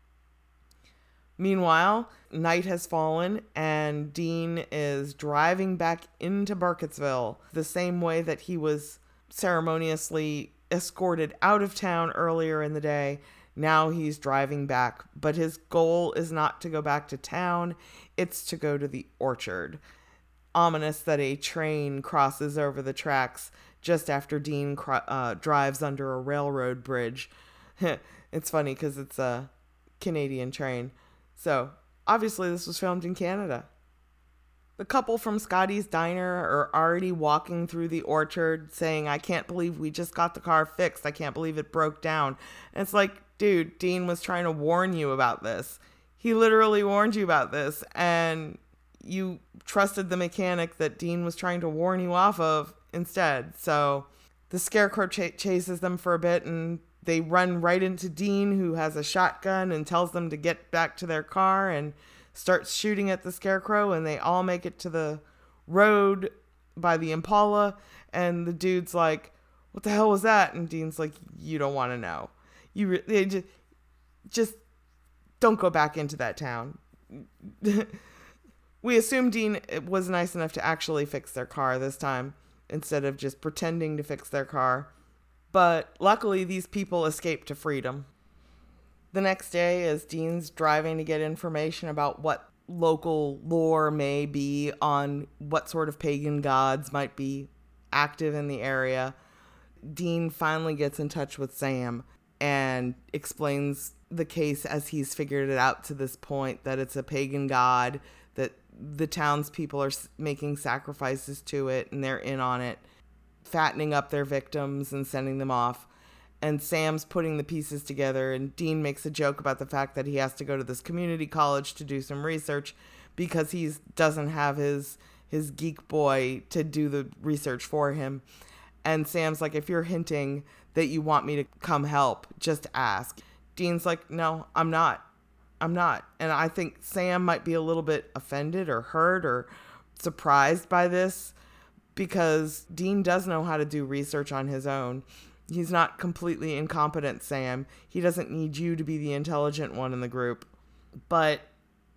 Meanwhile, night has fallen and Dean is driving back into Burkittsville the same way that he was ceremoniously escorted out of town earlier in the day. Now he's driving back, but his goal is not to go back to town, it's to go to the orchard. Ominous that a train crosses over the tracks just after Dean uh, drives under a railroad bridge. it's funny because it's a Canadian train. So, obviously, this was filmed in Canada. The couple from Scotty's Diner are already walking through the orchard saying, I can't believe we just got the car fixed. I can't believe it broke down. And it's like, dude, Dean was trying to warn you about this. He literally warned you about this. And you trusted the mechanic that Dean was trying to warn you off of instead. So the scarecrow ch- chases them for a bit and they run right into Dean, who has a shotgun and tells them to get back to their car and starts shooting at the scarecrow. And they all make it to the road by the Impala. And the dude's like, What the hell was that? And Dean's like, You don't want to know. You re- they just, just don't go back into that town. We assume Dean was nice enough to actually fix their car this time instead of just pretending to fix their car. But luckily, these people escaped to freedom. The next day, as Dean's driving to get information about what local lore may be on what sort of pagan gods might be active in the area, Dean finally gets in touch with Sam and explains the case as he's figured it out to this point that it's a pagan god, that the townspeople are making sacrifices to it and they're in on it, fattening up their victims and sending them off. And Sam's putting the pieces together, and Dean makes a joke about the fact that he has to go to this community college to do some research because he doesn't have his his geek boy to do the research for him. And Sam's like, if you're hinting that you want me to come help, just ask. Dean's like, no, I'm not. I'm not. And I think Sam might be a little bit offended or hurt or surprised by this because Dean does know how to do research on his own. He's not completely incompetent, Sam. He doesn't need you to be the intelligent one in the group. But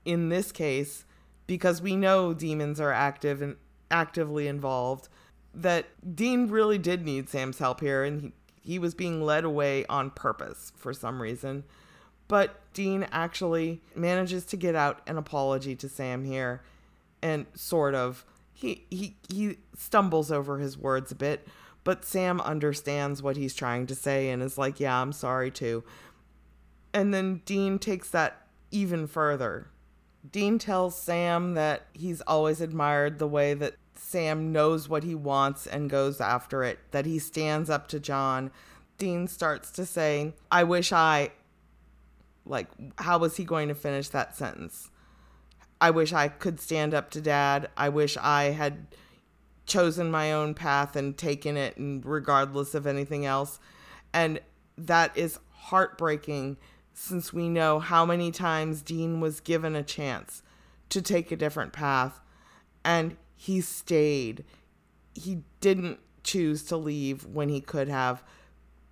in this case, because we know demons are active and actively involved, that Dean really did need Sam's help here and he, he was being led away on purpose for some reason. But Dean actually manages to get out an apology to Sam here and sort of he he he stumbles over his words a bit, but Sam understands what he's trying to say and is like, "Yeah, I'm sorry too." And then Dean takes that even further. Dean tells Sam that he's always admired the way that Sam knows what he wants and goes after it, that he stands up to John. Dean starts to say, I wish I. Like, how was he going to finish that sentence? I wish I could stand up to dad. I wish I had chosen my own path and taken it, and regardless of anything else. And that is heartbreaking since we know how many times Dean was given a chance to take a different path and he stayed. He didn't choose to leave when he could have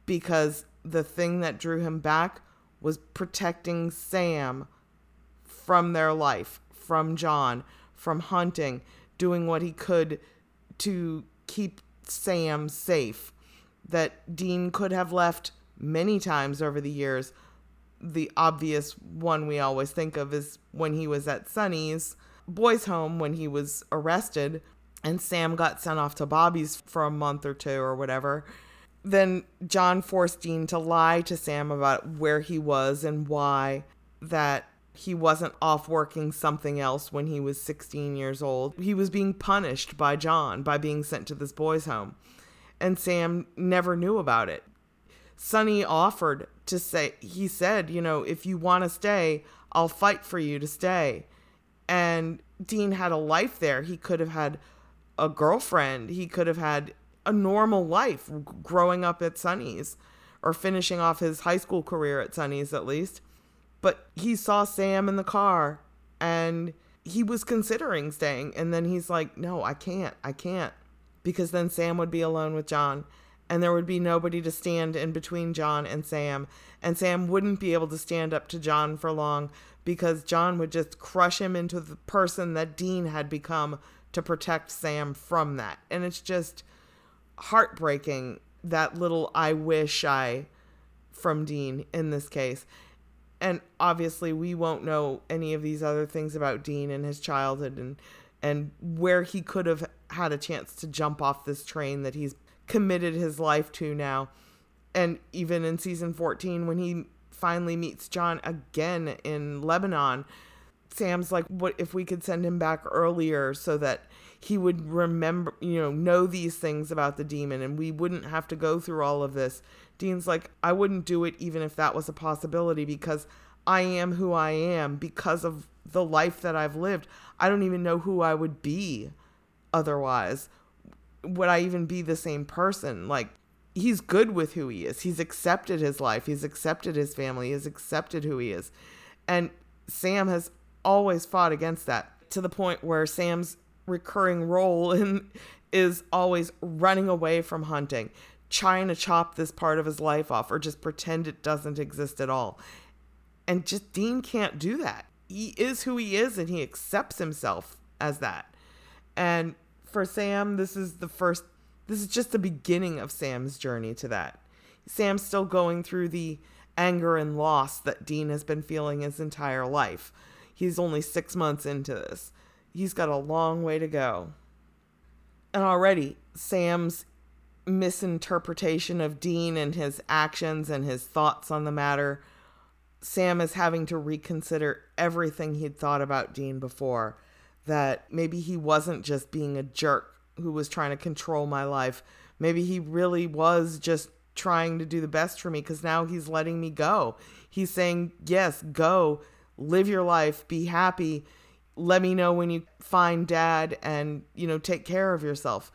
because the thing that drew him back was protecting Sam from their life, from John, from hunting, doing what he could to keep Sam safe. That Dean could have left many times over the years. The obvious one we always think of is when he was at Sonny's boys' home when he was arrested and Sam got sent off to Bobby's for a month or two or whatever. Then John forced Dean to lie to Sam about where he was and why that he wasn't off working something else when he was 16 years old. He was being punished by John by being sent to this boys' home. And Sam never knew about it. Sonny offered to say, he said, you know, if you want to stay, I'll fight for you to stay and Dean had a life there. He could have had a girlfriend. He could have had a normal life growing up at Sonny's or finishing off his high school career at Sonny's at least. But he saw Sam in the car and he was considering staying. And then he's like, no, I can't. I can't. Because then Sam would be alone with John and there would be nobody to stand in between John and Sam. And Sam wouldn't be able to stand up to John for long because John would just crush him into the person that Dean had become to protect Sam from that. And it's just heartbreaking that little I wish I from Dean in this case. And obviously we won't know any of these other things about Dean and his childhood and and where he could have had a chance to jump off this train that he's committed his life to now. And even in season 14 when he finally meets John again in Lebanon, Sam's like, what if we could send him back earlier so that he would remember, you know, know these things about the demon and we wouldn't have to go through all of this. Dean's like, I wouldn't do it even if that was a possibility because I am who I am because of the life that I've lived. I don't even know who I would be otherwise. Would I even be the same person? Like, he's good with who he is. He's accepted his life. He's accepted his family. He's accepted who he is. And Sam has always fought against that to the point where Sam's recurring role in is always running away from hunting, trying to chop this part of his life off or just pretend it doesn't exist at all. And just Dean can't do that. he is who he is and he accepts himself as that. And for Sam, this is the first this is just the beginning of Sam's journey to that. Sam's still going through the anger and loss that Dean has been feeling his entire life. He's only 6 months into this. He's got a long way to go. And already Sam's misinterpretation of Dean and his actions and his thoughts on the matter Sam is having to reconsider everything he'd thought about Dean before. That maybe he wasn't just being a jerk who was trying to control my life. Maybe he really was just trying to do the best for me because now he's letting me go. He's saying, Yes, go, live your life, be happy. Let me know when you find dad and, you know, take care of yourself.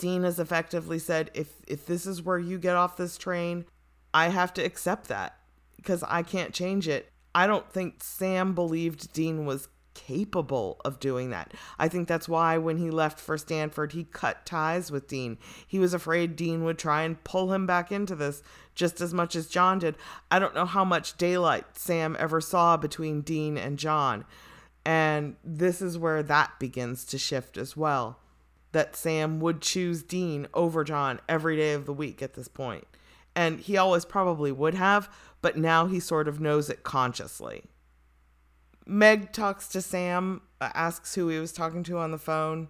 Dean has effectively said, if if this is where you get off this train, I have to accept that because I can't change it. I don't think Sam believed Dean was capable of doing that. I think that's why when he left for Stanford, he cut ties with Dean. He was afraid Dean would try and pull him back into this just as much as John did. I don't know how much daylight Sam ever saw between Dean and John. And this is where that begins to shift as well. That Sam would choose Dean over John every day of the week at this point. And he always probably would have, but now he sort of knows it consciously. Meg talks to Sam, uh, asks who he was talking to on the phone,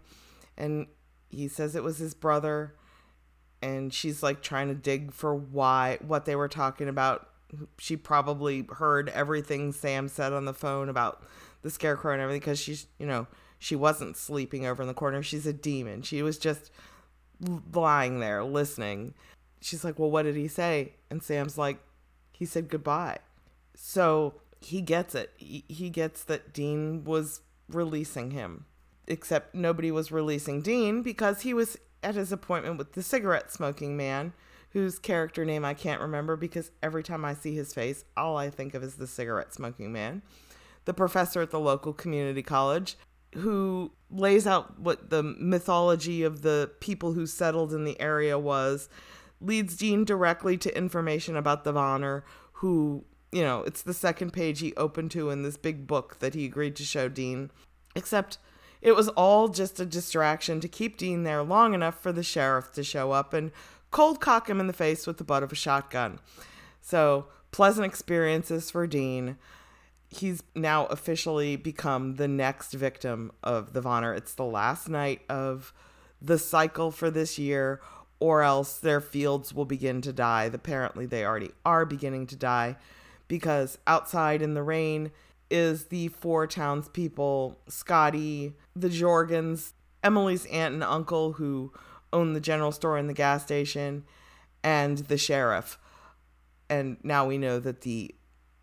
and he says it was his brother. And she's like trying to dig for why, what they were talking about. She probably heard everything Sam said on the phone about the scarecrow and everything because she's, you know, she wasn't sleeping over in the corner. She's a demon. She was just lying there listening. She's like, Well, what did he say? And Sam's like, he said goodbye. So he gets it. He gets that Dean was releasing him. Except nobody was releasing Dean because he was at his appointment with the cigarette smoking man, whose character name I can't remember because every time I see his face, all I think of is the cigarette smoking man. The professor at the local community college who lays out what the mythology of the people who settled in the area was leads Dean directly to information about the Vanir, who, you know, it's the second page he opened to in this big book that he agreed to show Dean. Except it was all just a distraction to keep Dean there long enough for the sheriff to show up and cold cock him in the face with the butt of a shotgun. So, pleasant experiences for Dean. He's now officially become the next victim of the Vanir. It's the last night of the cycle for this year or else their fields will begin to die. Apparently, they already are beginning to die because outside in the rain is the four townspeople Scotty, the Jorgens, Emily's aunt and uncle who own the general store and the gas station, and the sheriff. And now we know that the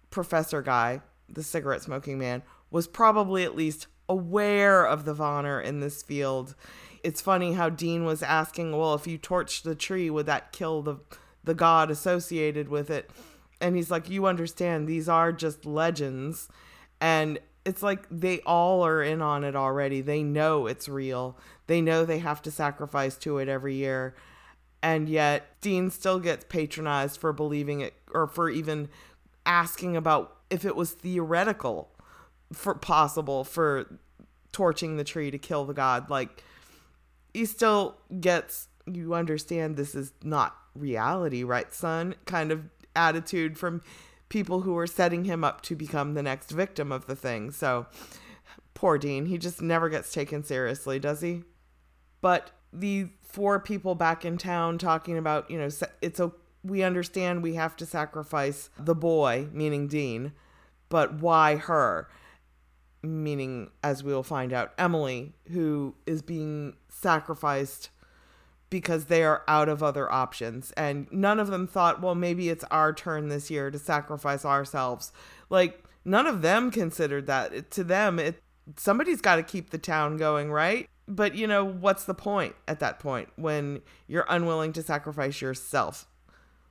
professor guy, the cigarette smoking man, was probably at least aware of the Vanir in this field it's funny how Dean was asking, well, if you torch the tree, would that kill the the god associated with it? And he's like, you understand, these are just legends. And it's like they all are in on it already. They know it's real. They know they have to sacrifice to it every year. And yet Dean still gets patronized for believing it or for even asking about if it was theoretical for possible for torching the tree to kill the god. Like he still gets you understand this is not reality, right, son? Kind of attitude from people who are setting him up to become the next victim of the thing. So poor Dean, he just never gets taken seriously, does he? But the four people back in town talking about, you know, it's a we understand we have to sacrifice the boy, meaning Dean, but why her? meaning, as we will find out, Emily, who is being sacrificed because they are out of other options. And none of them thought, well, maybe it's our turn this year to sacrifice ourselves. Like, none of them considered that. It, to them, it somebody's got to keep the town going, right? But you know, what's the point at that point when you're unwilling to sacrifice yourself?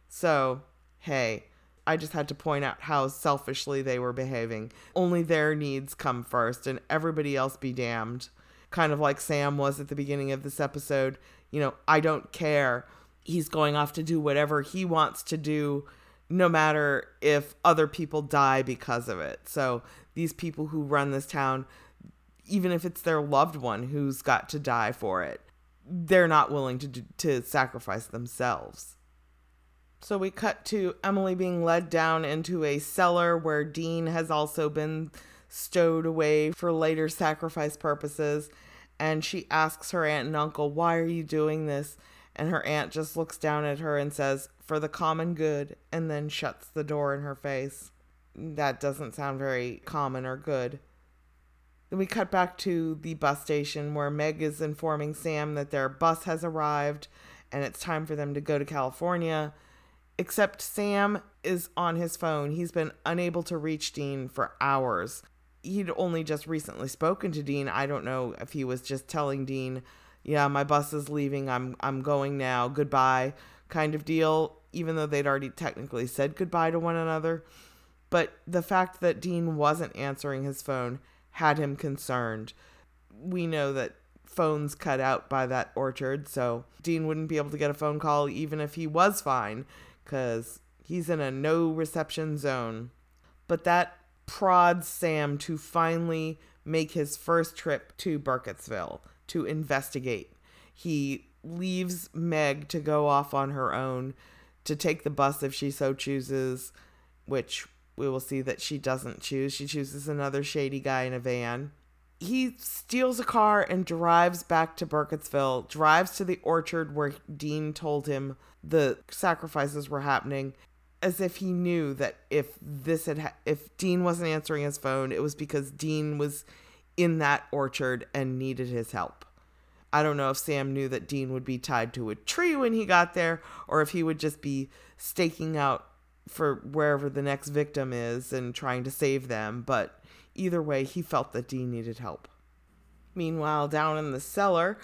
So, hey, I just had to point out how selfishly they were behaving. Only their needs come first and everybody else be damned. Kind of like Sam was at the beginning of this episode. You know, I don't care. He's going off to do whatever he wants to do no matter if other people die because of it. So these people who run this town, even if it's their loved one who's got to die for it, they're not willing to to sacrifice themselves. So we cut to Emily being led down into a cellar where Dean has also been stowed away for later sacrifice purposes. And she asks her aunt and uncle, Why are you doing this? And her aunt just looks down at her and says, For the common good, and then shuts the door in her face. That doesn't sound very common or good. Then we cut back to the bus station where Meg is informing Sam that their bus has arrived and it's time for them to go to California. Except Sam is on his phone. He's been unable to reach Dean for hours. He'd only just recently spoken to Dean. I don't know if he was just telling Dean, "Yeah, my bus is leaving. I'm I'm going now. Goodbye." kind of deal, even though they'd already technically said goodbye to one another. But the fact that Dean wasn't answering his phone had him concerned. We know that phones cut out by that orchard, so Dean wouldn't be able to get a phone call even if he was fine because he's in a no reception zone. But that prods Sam to finally make his first trip to Burkittsville to investigate. He leaves Meg to go off on her own to take the bus if she so chooses, which we will see that she doesn't choose. She chooses another shady guy in a van. He steals a car and drives back to Burkittsville, drives to the orchard where Dean told him the sacrifices were happening, as if he knew that if this had ha- if Dean wasn't answering his phone, it was because Dean was in that orchard and needed his help. I don't know if Sam knew that Dean would be tied to a tree when he got there or if he would just be staking out for wherever the next victim is and trying to save them, but either way, he felt that Dean needed help. Meanwhile, down in the cellar,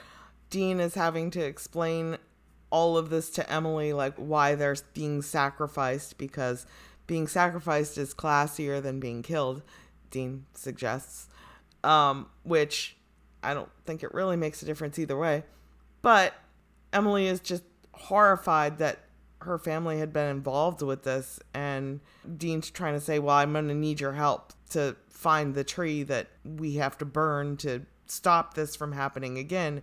Dean is having to explain all of this to Emily, like why they're being sacrificed, because being sacrificed is classier than being killed, Dean suggests. Um, which I don't think it really makes a difference either way. But Emily is just horrified that her family had been involved with this, and Dean's trying to say, Well, I'm going to need your help to find the tree that we have to burn to stop this from happening again.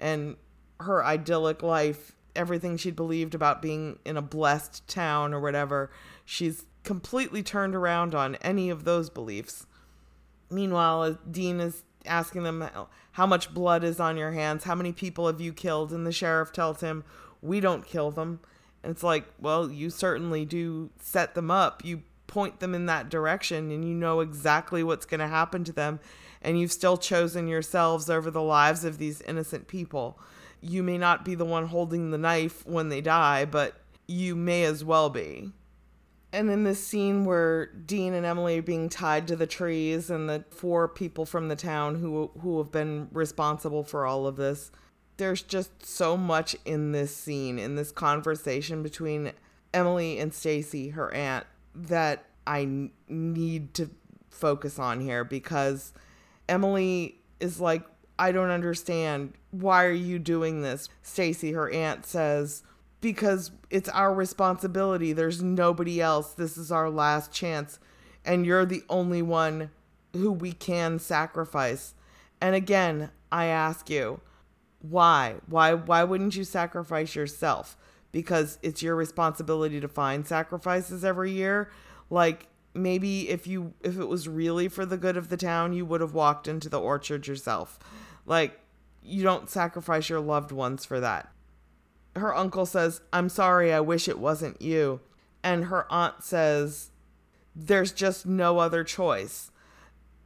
And her idyllic life everything she'd believed about being in a blessed town or whatever, she's completely turned around on any of those beliefs. Meanwhile, Dean is asking them how much blood is on your hands, how many people have you killed, and the sheriff tells him, "We don't kill them." And it's like, well, you certainly do set them up. You point them in that direction and you know exactly what's going to happen to them and you've still chosen yourselves over the lives of these innocent people you may not be the one holding the knife when they die, but you may as well be. And in this scene where Dean and Emily are being tied to the trees and the four people from the town who who have been responsible for all of this, there's just so much in this scene, in this conversation between Emily and Stacy, her aunt, that I need to focus on here because Emily is like, I don't understand. Why are you doing this? Stacy, her aunt, says, Because it's our responsibility. There's nobody else. This is our last chance. And you're the only one who we can sacrifice. And again, I ask you, why? Why why wouldn't you sacrifice yourself? Because it's your responsibility to find sacrifices every year? Like maybe if you if it was really for the good of the town, you would have walked into the orchard yourself. Like, you don't sacrifice your loved ones for that. Her uncle says, I'm sorry, I wish it wasn't you. And her aunt says, There's just no other choice.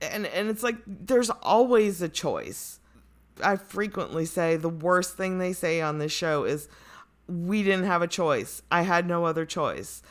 And, and it's like, there's always a choice. I frequently say the worst thing they say on this show is, We didn't have a choice. I had no other choice.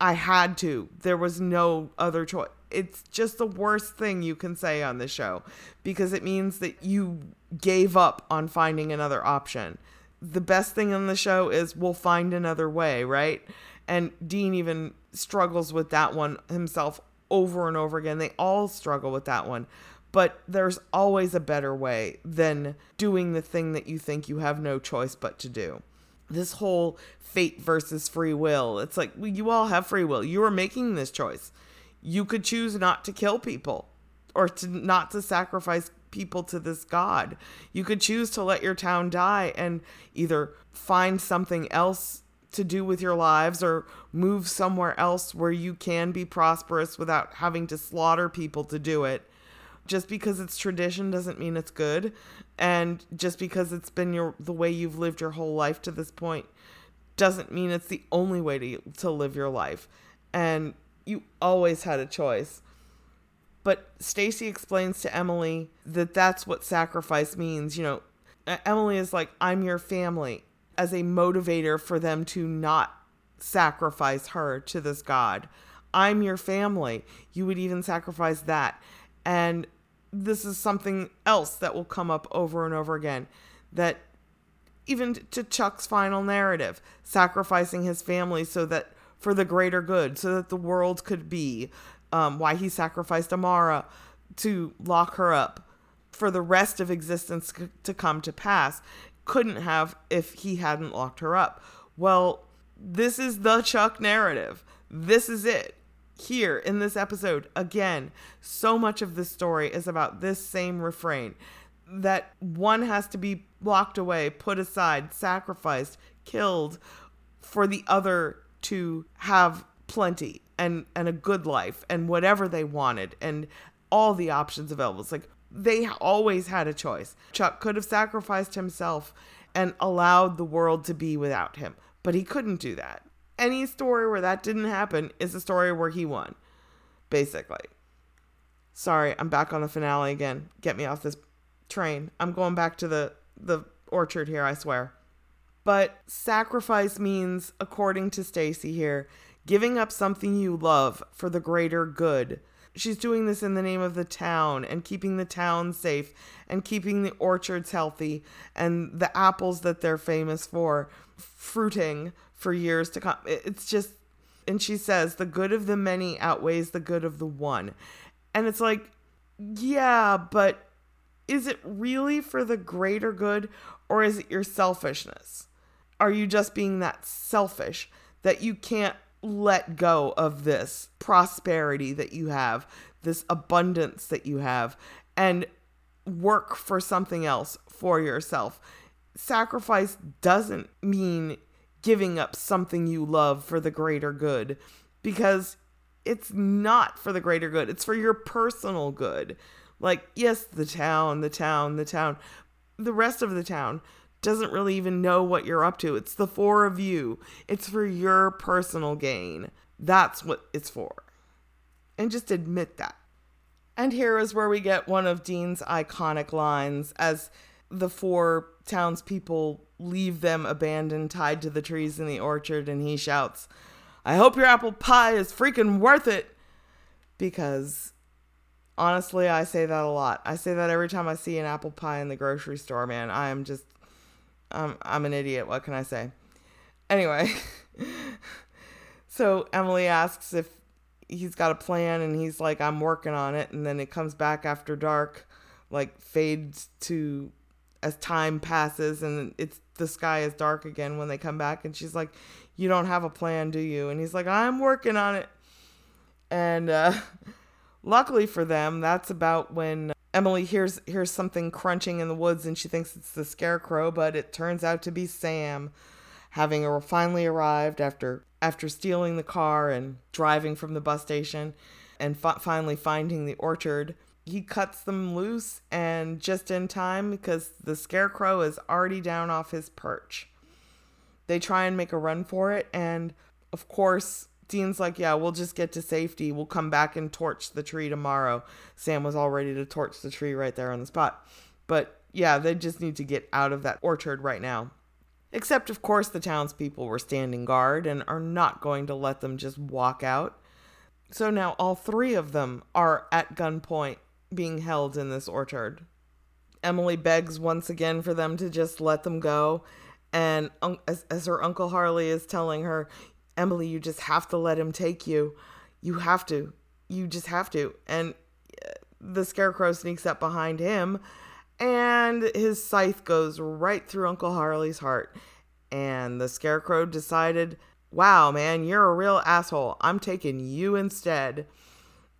I had to. There was no other choice it's just the worst thing you can say on the show because it means that you gave up on finding another option. The best thing on the show is we'll find another way, right? And Dean even struggles with that one himself over and over again. They all struggle with that one. But there's always a better way than doing the thing that you think you have no choice but to do. this whole fate versus free will. It's like well, you all have free will. You are making this choice. You could choose not to kill people or to not to sacrifice people to this god. You could choose to let your town die and either find something else to do with your lives or move somewhere else where you can be prosperous without having to slaughter people to do it. Just because it's tradition doesn't mean it's good, and just because it's been your the way you've lived your whole life to this point doesn't mean it's the only way to to live your life. And you always had a choice. But Stacy explains to Emily that that's what sacrifice means. You know, Emily is like, I'm your family as a motivator for them to not sacrifice her to this God. I'm your family. You would even sacrifice that. And this is something else that will come up over and over again that even to Chuck's final narrative, sacrificing his family so that for the greater good, so that the world could be um, why he sacrificed Amara to lock her up for the rest of existence c- to come to pass. Couldn't have if he hadn't locked her up. Well, this is the Chuck narrative. This is it. Here in this episode, again, so much of this story is about this same refrain that one has to be locked away, put aside, sacrificed, killed for the other to have plenty and and a good life and whatever they wanted and all the options available. It's like they always had a choice. Chuck could have sacrificed himself and allowed the world to be without him, but he couldn't do that. Any story where that didn't happen is a story where he won, basically. Sorry, I'm back on the finale again. Get me off this train. I'm going back to the the orchard here, I swear. But sacrifice means, according to Stacy here, giving up something you love for the greater good. She's doing this in the name of the town and keeping the town safe and keeping the orchards healthy and the apples that they're famous for fruiting for years to come. It's just, and she says, the good of the many outweighs the good of the one. And it's like, yeah, but is it really for the greater good or is it your selfishness? Are you just being that selfish that you can't let go of this prosperity that you have, this abundance that you have, and work for something else for yourself. Sacrifice doesn't mean giving up something you love for the greater good because it's not for the greater good, it's for your personal good. Like, yes, the town, the town, the town, the rest of the town doesn't really even know what you're up to. It's the four of you, it's for your personal gain. That's what it's for. And just admit that. And here is where we get one of Dean's iconic lines as the four townspeople leave them abandoned, tied to the trees in the orchard, and he shouts, I hope your apple pie is freaking worth it. Because honestly, I say that a lot. I say that every time I see an apple pie in the grocery store, man. I am just I'm I'm an idiot. What can I say? Anyway, so Emily asks if he's got a plan, and he's like, "I'm working on it." And then it comes back after dark, like fades to as time passes, and it's the sky is dark again when they come back. And she's like, "You don't have a plan, do you?" And he's like, "I'm working on it." And uh, luckily for them, that's about when Emily hears hears something crunching in the woods and she thinks it's the scarecrow, but it turns out to be Sam, having finally arrived after after stealing the car and driving from the bus station, and fi- finally finding the orchard. He cuts them loose and just in time because the scarecrow is already down off his perch. They try and make a run for it, and of course, Dean's like, yeah, we'll just get to safety. We'll come back and torch the tree tomorrow. Sam was all ready to torch the tree right there on the spot. But yeah, they just need to get out of that orchard right now. Except, of course, the townspeople were standing guard and are not going to let them just walk out. So now all three of them are at gunpoint being held in this orchard. Emily begs once again for them to just let them go. And as, as her Uncle Harley is telling her, Emily, you just have to let him take you. You have to. You just have to. And uh, the scarecrow sneaks up behind him, and his scythe goes right through Uncle Harley's heart. And the Scarecrow decided, wow, man, you're a real asshole. I'm taking you instead.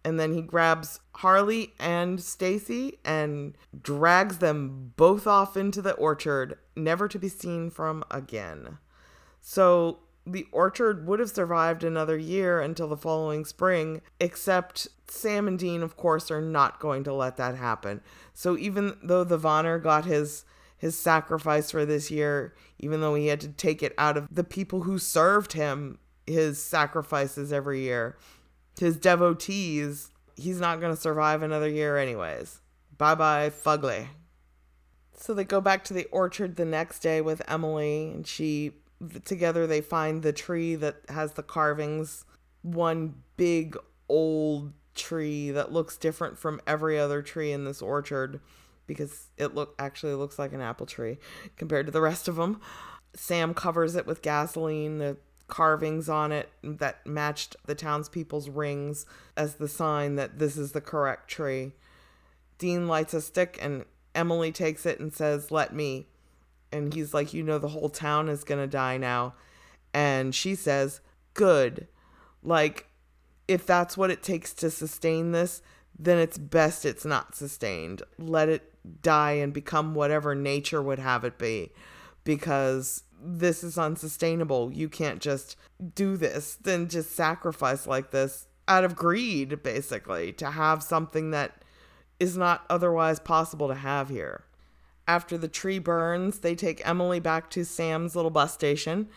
And then he grabs Harley and Stacy and drags them both off into the orchard, never to be seen from again. So the orchard would have survived another year until the following spring, except Sam and Dean, of course, are not going to let that happen. So even though the Vanir got his his sacrifice for this year, even though he had to take it out of the people who served him his sacrifices every year, his devotees, he's not going to survive another year anyways. Bye bye, Fugly. So they go back to the orchard the next day with Emily, and she together they find the tree that has the carvings. One big old tree that looks different from every other tree in this orchard because it look actually looks like an apple tree compared to the rest of them. Sam covers it with gasoline. The carvings on it that matched the townspeople's rings as the sign that this is the correct tree. Dean lights a stick and Emily takes it and says, Let me. And he's like, You know, the whole town is going to die now. And she says, Good. Like, if that's what it takes to sustain this, then it's best it's not sustained. Let it die and become whatever nature would have it be because this is unsustainable. You can't just do this, then just sacrifice like this out of greed, basically, to have something that is not otherwise possible to have here. After the tree burns, they take Emily back to Sam's little bus station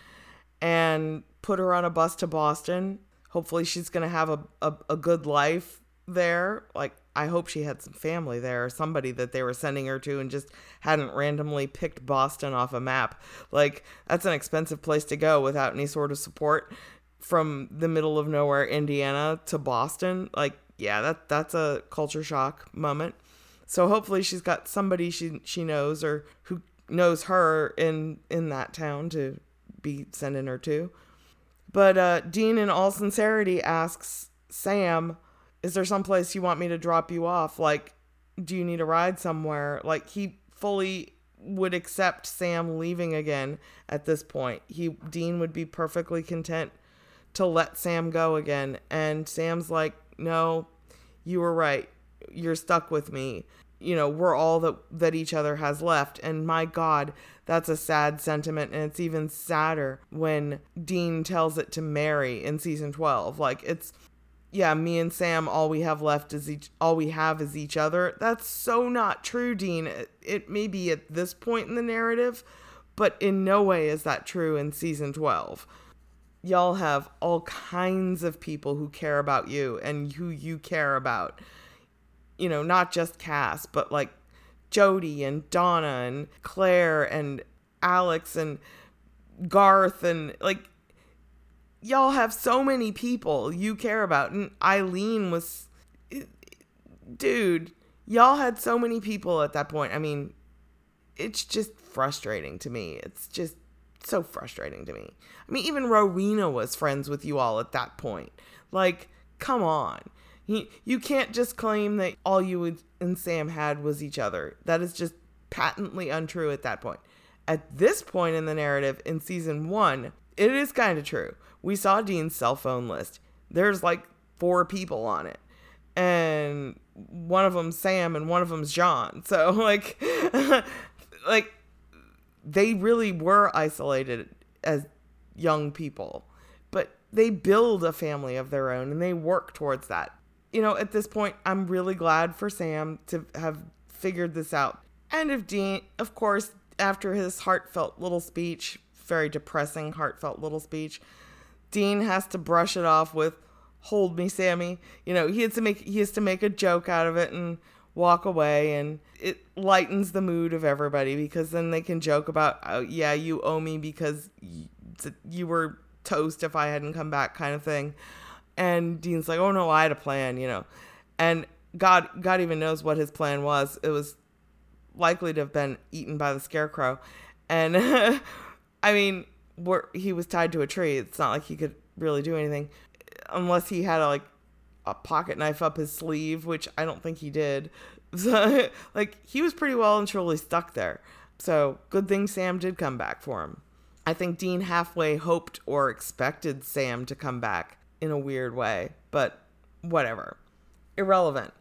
and put her on a bus to Boston. Hopefully, she's going to have a, a, a good life there. Like, I hope she had some family there or somebody that they were sending her to and just hadn't randomly picked Boston off a map. Like, that's an expensive place to go without any sort of support from the middle of nowhere, Indiana to Boston. Like, yeah, that that's a culture shock moment. So hopefully she's got somebody she she knows or who knows her in in that town to be sending her to. But uh, Dean, in all sincerity, asks Sam is there some place you want me to drop you off? Like, do you need a ride somewhere? Like, he fully would accept Sam leaving again at this point. He Dean would be perfectly content to let Sam go again. And Sam's like, "No, you were right. You're stuck with me. You know, we're all that that each other has left." And my god, that's a sad sentiment and it's even sadder when Dean tells it to Mary in season 12. Like it's yeah, me and Sam, all we have left is each, all we have is each other. That's so not true, Dean. It, it may be at this point in the narrative, but in no way is that true in season 12. Y'all have all kinds of people who care about you and who you care about. You know, not just Cass, but like Jody and Donna and Claire and Alex and Garth and like y'all have so many people you care about. And Eileen was, dude, y'all had so many people at that point. I mean, it's just frustrating to me. It's just so frustrating to me. I mean, even Rowena was friends with you all at that point. Like, come on. You, can't just claim that all you and Sam had was each other. That is just patently untrue at that point. At this point in the narrative in season one, it is kind of true we saw Dean's cell phone list. There's like four people on it. And one of them's Sam and one of them's John. So like like they really were isolated as young people. But they build a family of their own and they work towards that. You know, at this point I'm really glad for Sam to have figured this out. And if Dean, of course, after his heartfelt little speech, very depressing heartfelt little speech, Dean has to brush it off with "Hold me, Sammy." You know, he has to make he has to make a joke out of it and walk away, and it lightens the mood of everybody because then they can joke about, oh, "Yeah, you owe me because you were toast if I hadn't come back," kind of thing. And Dean's like, "Oh no, I had a plan," you know, and God God even knows what his plan was. It was likely to have been eaten by the scarecrow, and I mean he was tied to a tree. It's not like he could really do anything unless he had a, like a pocket knife up his sleeve, which I don't think he did. So, like he was pretty well and truly stuck there. So good thing Sam did come back for him. I think Dean halfway hoped or expected Sam to come back in a weird way, but whatever. Irrelevant.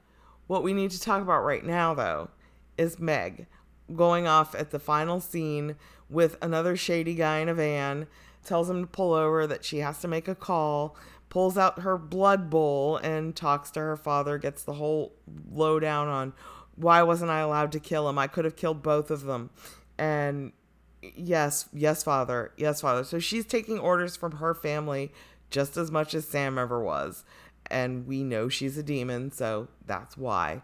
What we need to talk about right now, though, is Meg going off at the final scene with another shady guy in a van, tells him to pull over, that she has to make a call, pulls out her blood bowl and talks to her father, gets the whole lowdown on why wasn't I allowed to kill him? I could have killed both of them. And yes, yes, father, yes, father. So she's taking orders from her family just as much as Sam ever was. And we know she's a demon, so that's why.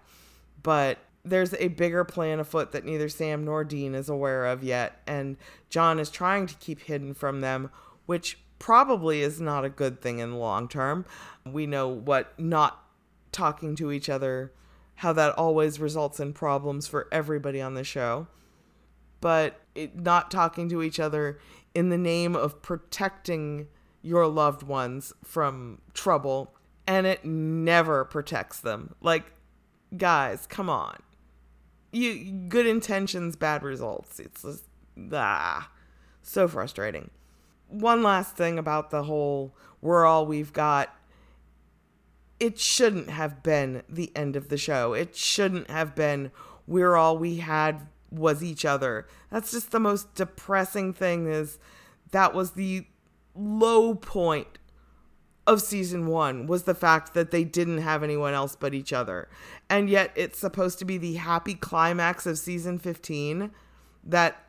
But there's a bigger plan afoot that neither Sam nor Dean is aware of yet, and John is trying to keep hidden from them, which probably is not a good thing in the long term. We know what not talking to each other, how that always results in problems for everybody on the show. But it, not talking to each other in the name of protecting your loved ones from trouble, and it never protects them. Like, guys, come on you good intentions, bad results. It's just ah, so frustrating. One last thing about the whole we're all we've got. It shouldn't have been the end of the show. It shouldn't have been we're all we had was each other. That's just the most depressing thing is that was the low point of season one was the fact that they didn't have anyone else but each other. And yet it's supposed to be the happy climax of season 15 that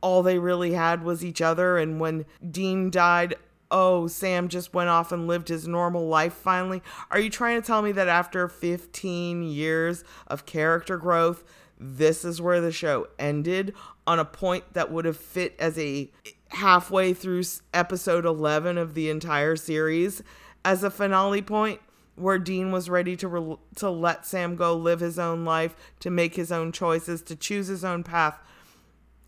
all they really had was each other. And when Dean died, oh, Sam just went off and lived his normal life finally. Are you trying to tell me that after 15 years of character growth, this is where the show ended on a point that would have fit as a halfway through episode 11 of the entire series as a finale point where Dean was ready to re- to let Sam go live his own life, to make his own choices, to choose his own path.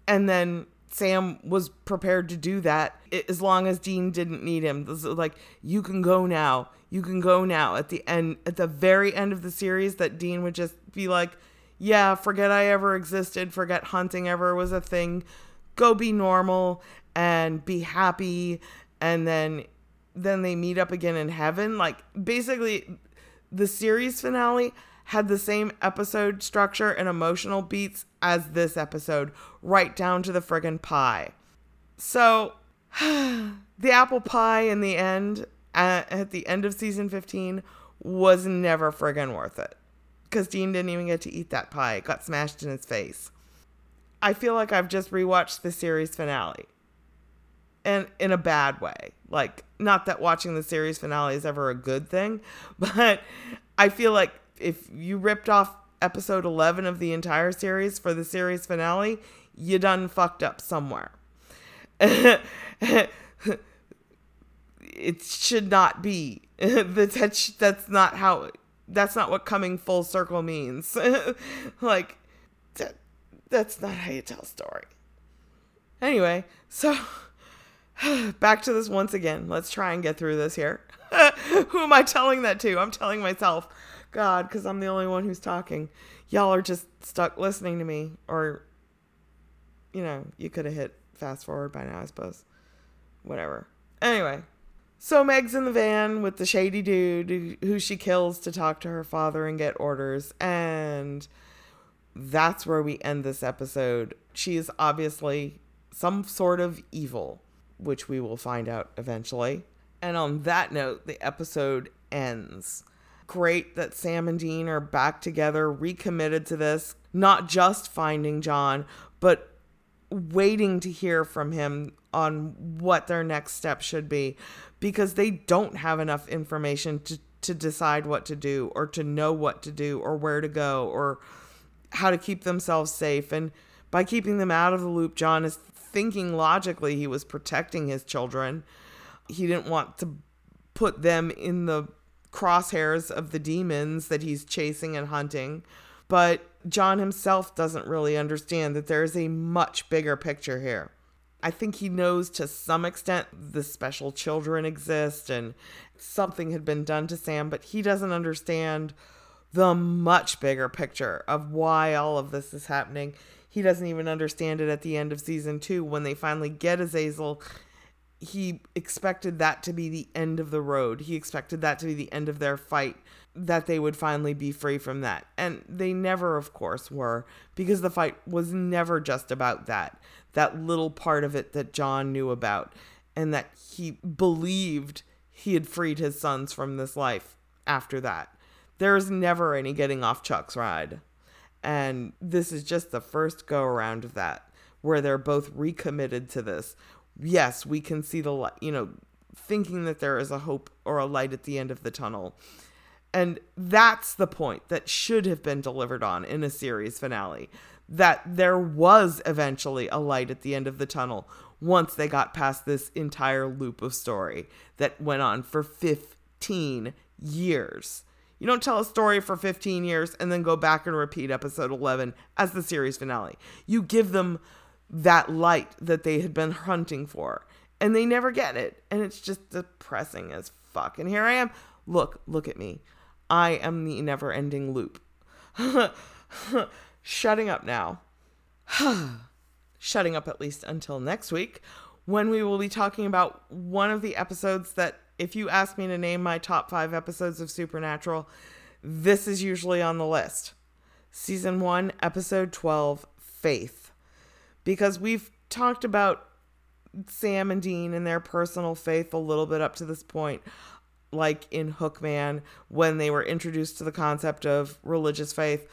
And then Sam was prepared to do that as long as Dean didn't need him. Like you can go now. You can go now at the end at the very end of the series that Dean would just be like, "Yeah, forget I ever existed, forget hunting ever was a thing. Go be normal and be happy and then then they meet up again in heaven. Like basically the series finale had the same episode structure and emotional beats as this episode right down to the friggin pie. So the apple pie in the end at, at the end of season 15 was never friggin worth it because dean didn't even get to eat that pie it got smashed in his face i feel like i've just rewatched the series finale and in a bad way. Like, not that watching the series finale is ever a good thing, but I feel like if you ripped off episode 11 of the entire series for the series finale, you done fucked up somewhere. it should not be. that's, that's not how, that's not what coming full circle means. like, that, that's not how you tell a story. Anyway, so back to this once again. Let's try and get through this here. Who am I telling that to? I'm telling myself. God, because I'm the only one who's talking. Y'all are just stuck listening to me. Or, you know, you could have hit fast forward by now, I suppose. Whatever. Anyway, so Meg's in the van with the shady dude who she kills to talk to her father and get orders. And that's where we end this episode. She is obviously some sort of evil which we will find out eventually. And on that note, the episode ends. Great that Sam and Dean are back together, recommitted to this, not just finding John, but waiting to hear from him on what their next step should be because they don't have enough information to, to decide what to do or to know what to do or where to go or how to keep themselves safe. And by keeping them out of the loop, John is thinking logically he was protecting his children. He didn't want to put them in the crosshairs of the demons that he's chasing and hunting. But John himself doesn't really understand that there is a much bigger picture here. I think he knows to some extent the special children exist and something had been done to Sam, but he doesn't understand the much bigger picture of why all of this is happening he doesn't even understand it at the end of season two when they finally get Azazel. He expected that to be the end of the road. He expected that to be the end of their fight, that they would finally be free from that. And they never, of course, were, because the fight was never just about that, that little part of it that John knew about, and that he believed he had freed his sons from this life after that. There's never any getting off Chuck's ride. And this is just the first go around of that, where they're both recommitted to this. Yes, we can see the light, you know, thinking that there is a hope or a light at the end of the tunnel. And that's the point that should have been delivered on in a series finale. That there was eventually a light at the end of the tunnel once they got past this entire loop of story that went on for 15 years. You don't tell a story for 15 years and then go back and repeat episode 11 as the series finale. You give them that light that they had been hunting for, and they never get it. And it's just depressing as fuck. And here I am. Look, look at me. I am the never ending loop. Shutting up now. Shutting up at least until next week when we will be talking about one of the episodes that if you ask me to name my top five episodes of Supernatural, this is usually on the list. Season 1, Episode 12, Faith. Because we've talked about Sam and Dean and their personal faith a little bit up to this point, like in Hookman, when they were introduced to the concept of religious faith,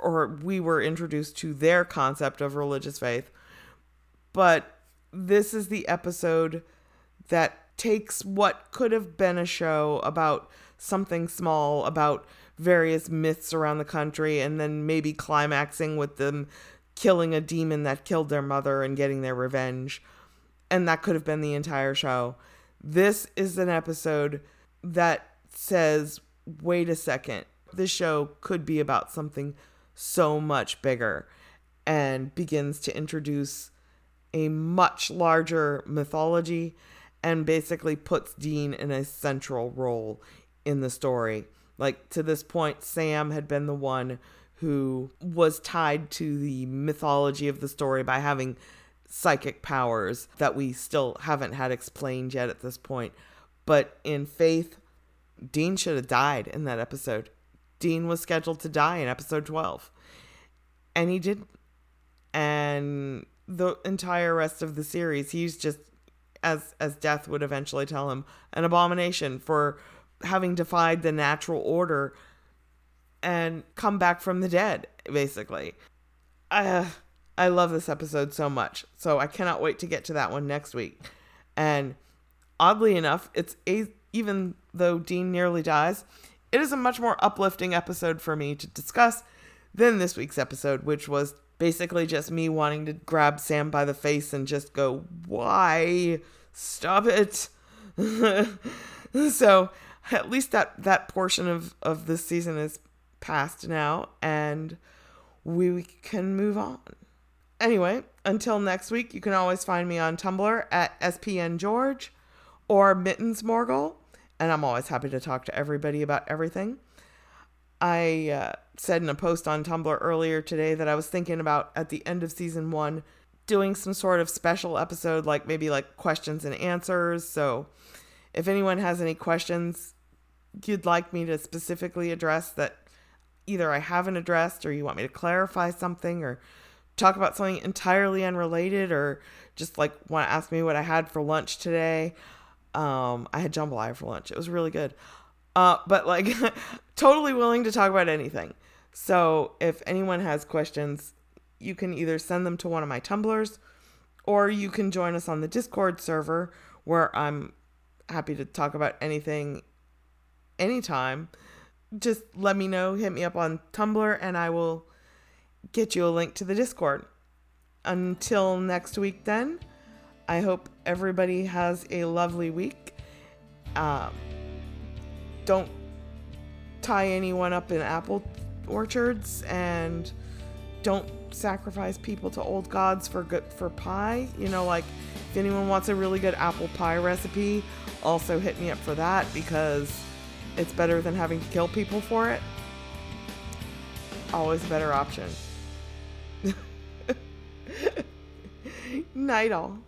or we were introduced to their concept of religious faith. But this is the episode that takes what could have been a show about something small about various myths around the country and then maybe climaxing with them killing a demon that killed their mother and getting their revenge. And that could have been the entire show. This is an episode that says, wait a second, this show could be about something so much bigger and begins to introduce a much larger mythology and basically puts Dean in a central role in the story. Like to this point, Sam had been the one who was tied to the mythology of the story by having psychic powers that we still haven't had explained yet at this point. But in Faith, Dean should have died in that episode. Dean was scheduled to die in episode 12. And he didn't. And the entire rest of the series, he's just as as death would eventually tell him, an abomination for having defied the natural order and come back from the dead, basically. Uh, I love this episode so much. So I cannot wait to get to that one next week. And oddly enough, it's a even though Dean nearly dies, it is a much more uplifting episode for me to discuss than this week's episode, which was basically just me wanting to grab Sam by the face and just go, why? Stop it. so at least that, that portion of, of this season is past now and we can move on. Anyway, until next week, you can always find me on Tumblr at SPNGeorge or Mittens Morgul, and I'm always happy to talk to everybody about everything. I uh, said in a post on Tumblr earlier today that I was thinking about at the end of season one doing some sort of special episode, like maybe like questions and answers. So if anyone has any questions you'd like me to specifically address that either I haven't addressed or you want me to clarify something or talk about something entirely unrelated or just like want to ask me what I had for lunch today. Um, I had jambalaya for lunch. It was really good. Uh, but like totally willing to talk about anything. So if anyone has questions, you can either send them to one of my tumblers or you can join us on the Discord server where I'm happy to talk about anything anytime. Just let me know, hit me up on Tumblr, and I will get you a link to the Discord. Until next week, then, I hope everybody has a lovely week. Um, don't tie anyone up in apple orchards and don't sacrifice people to old gods for good for pie. You know, like if anyone wants a really good apple pie recipe, also hit me up for that because it's better than having to kill people for it. Always a better option. Night all.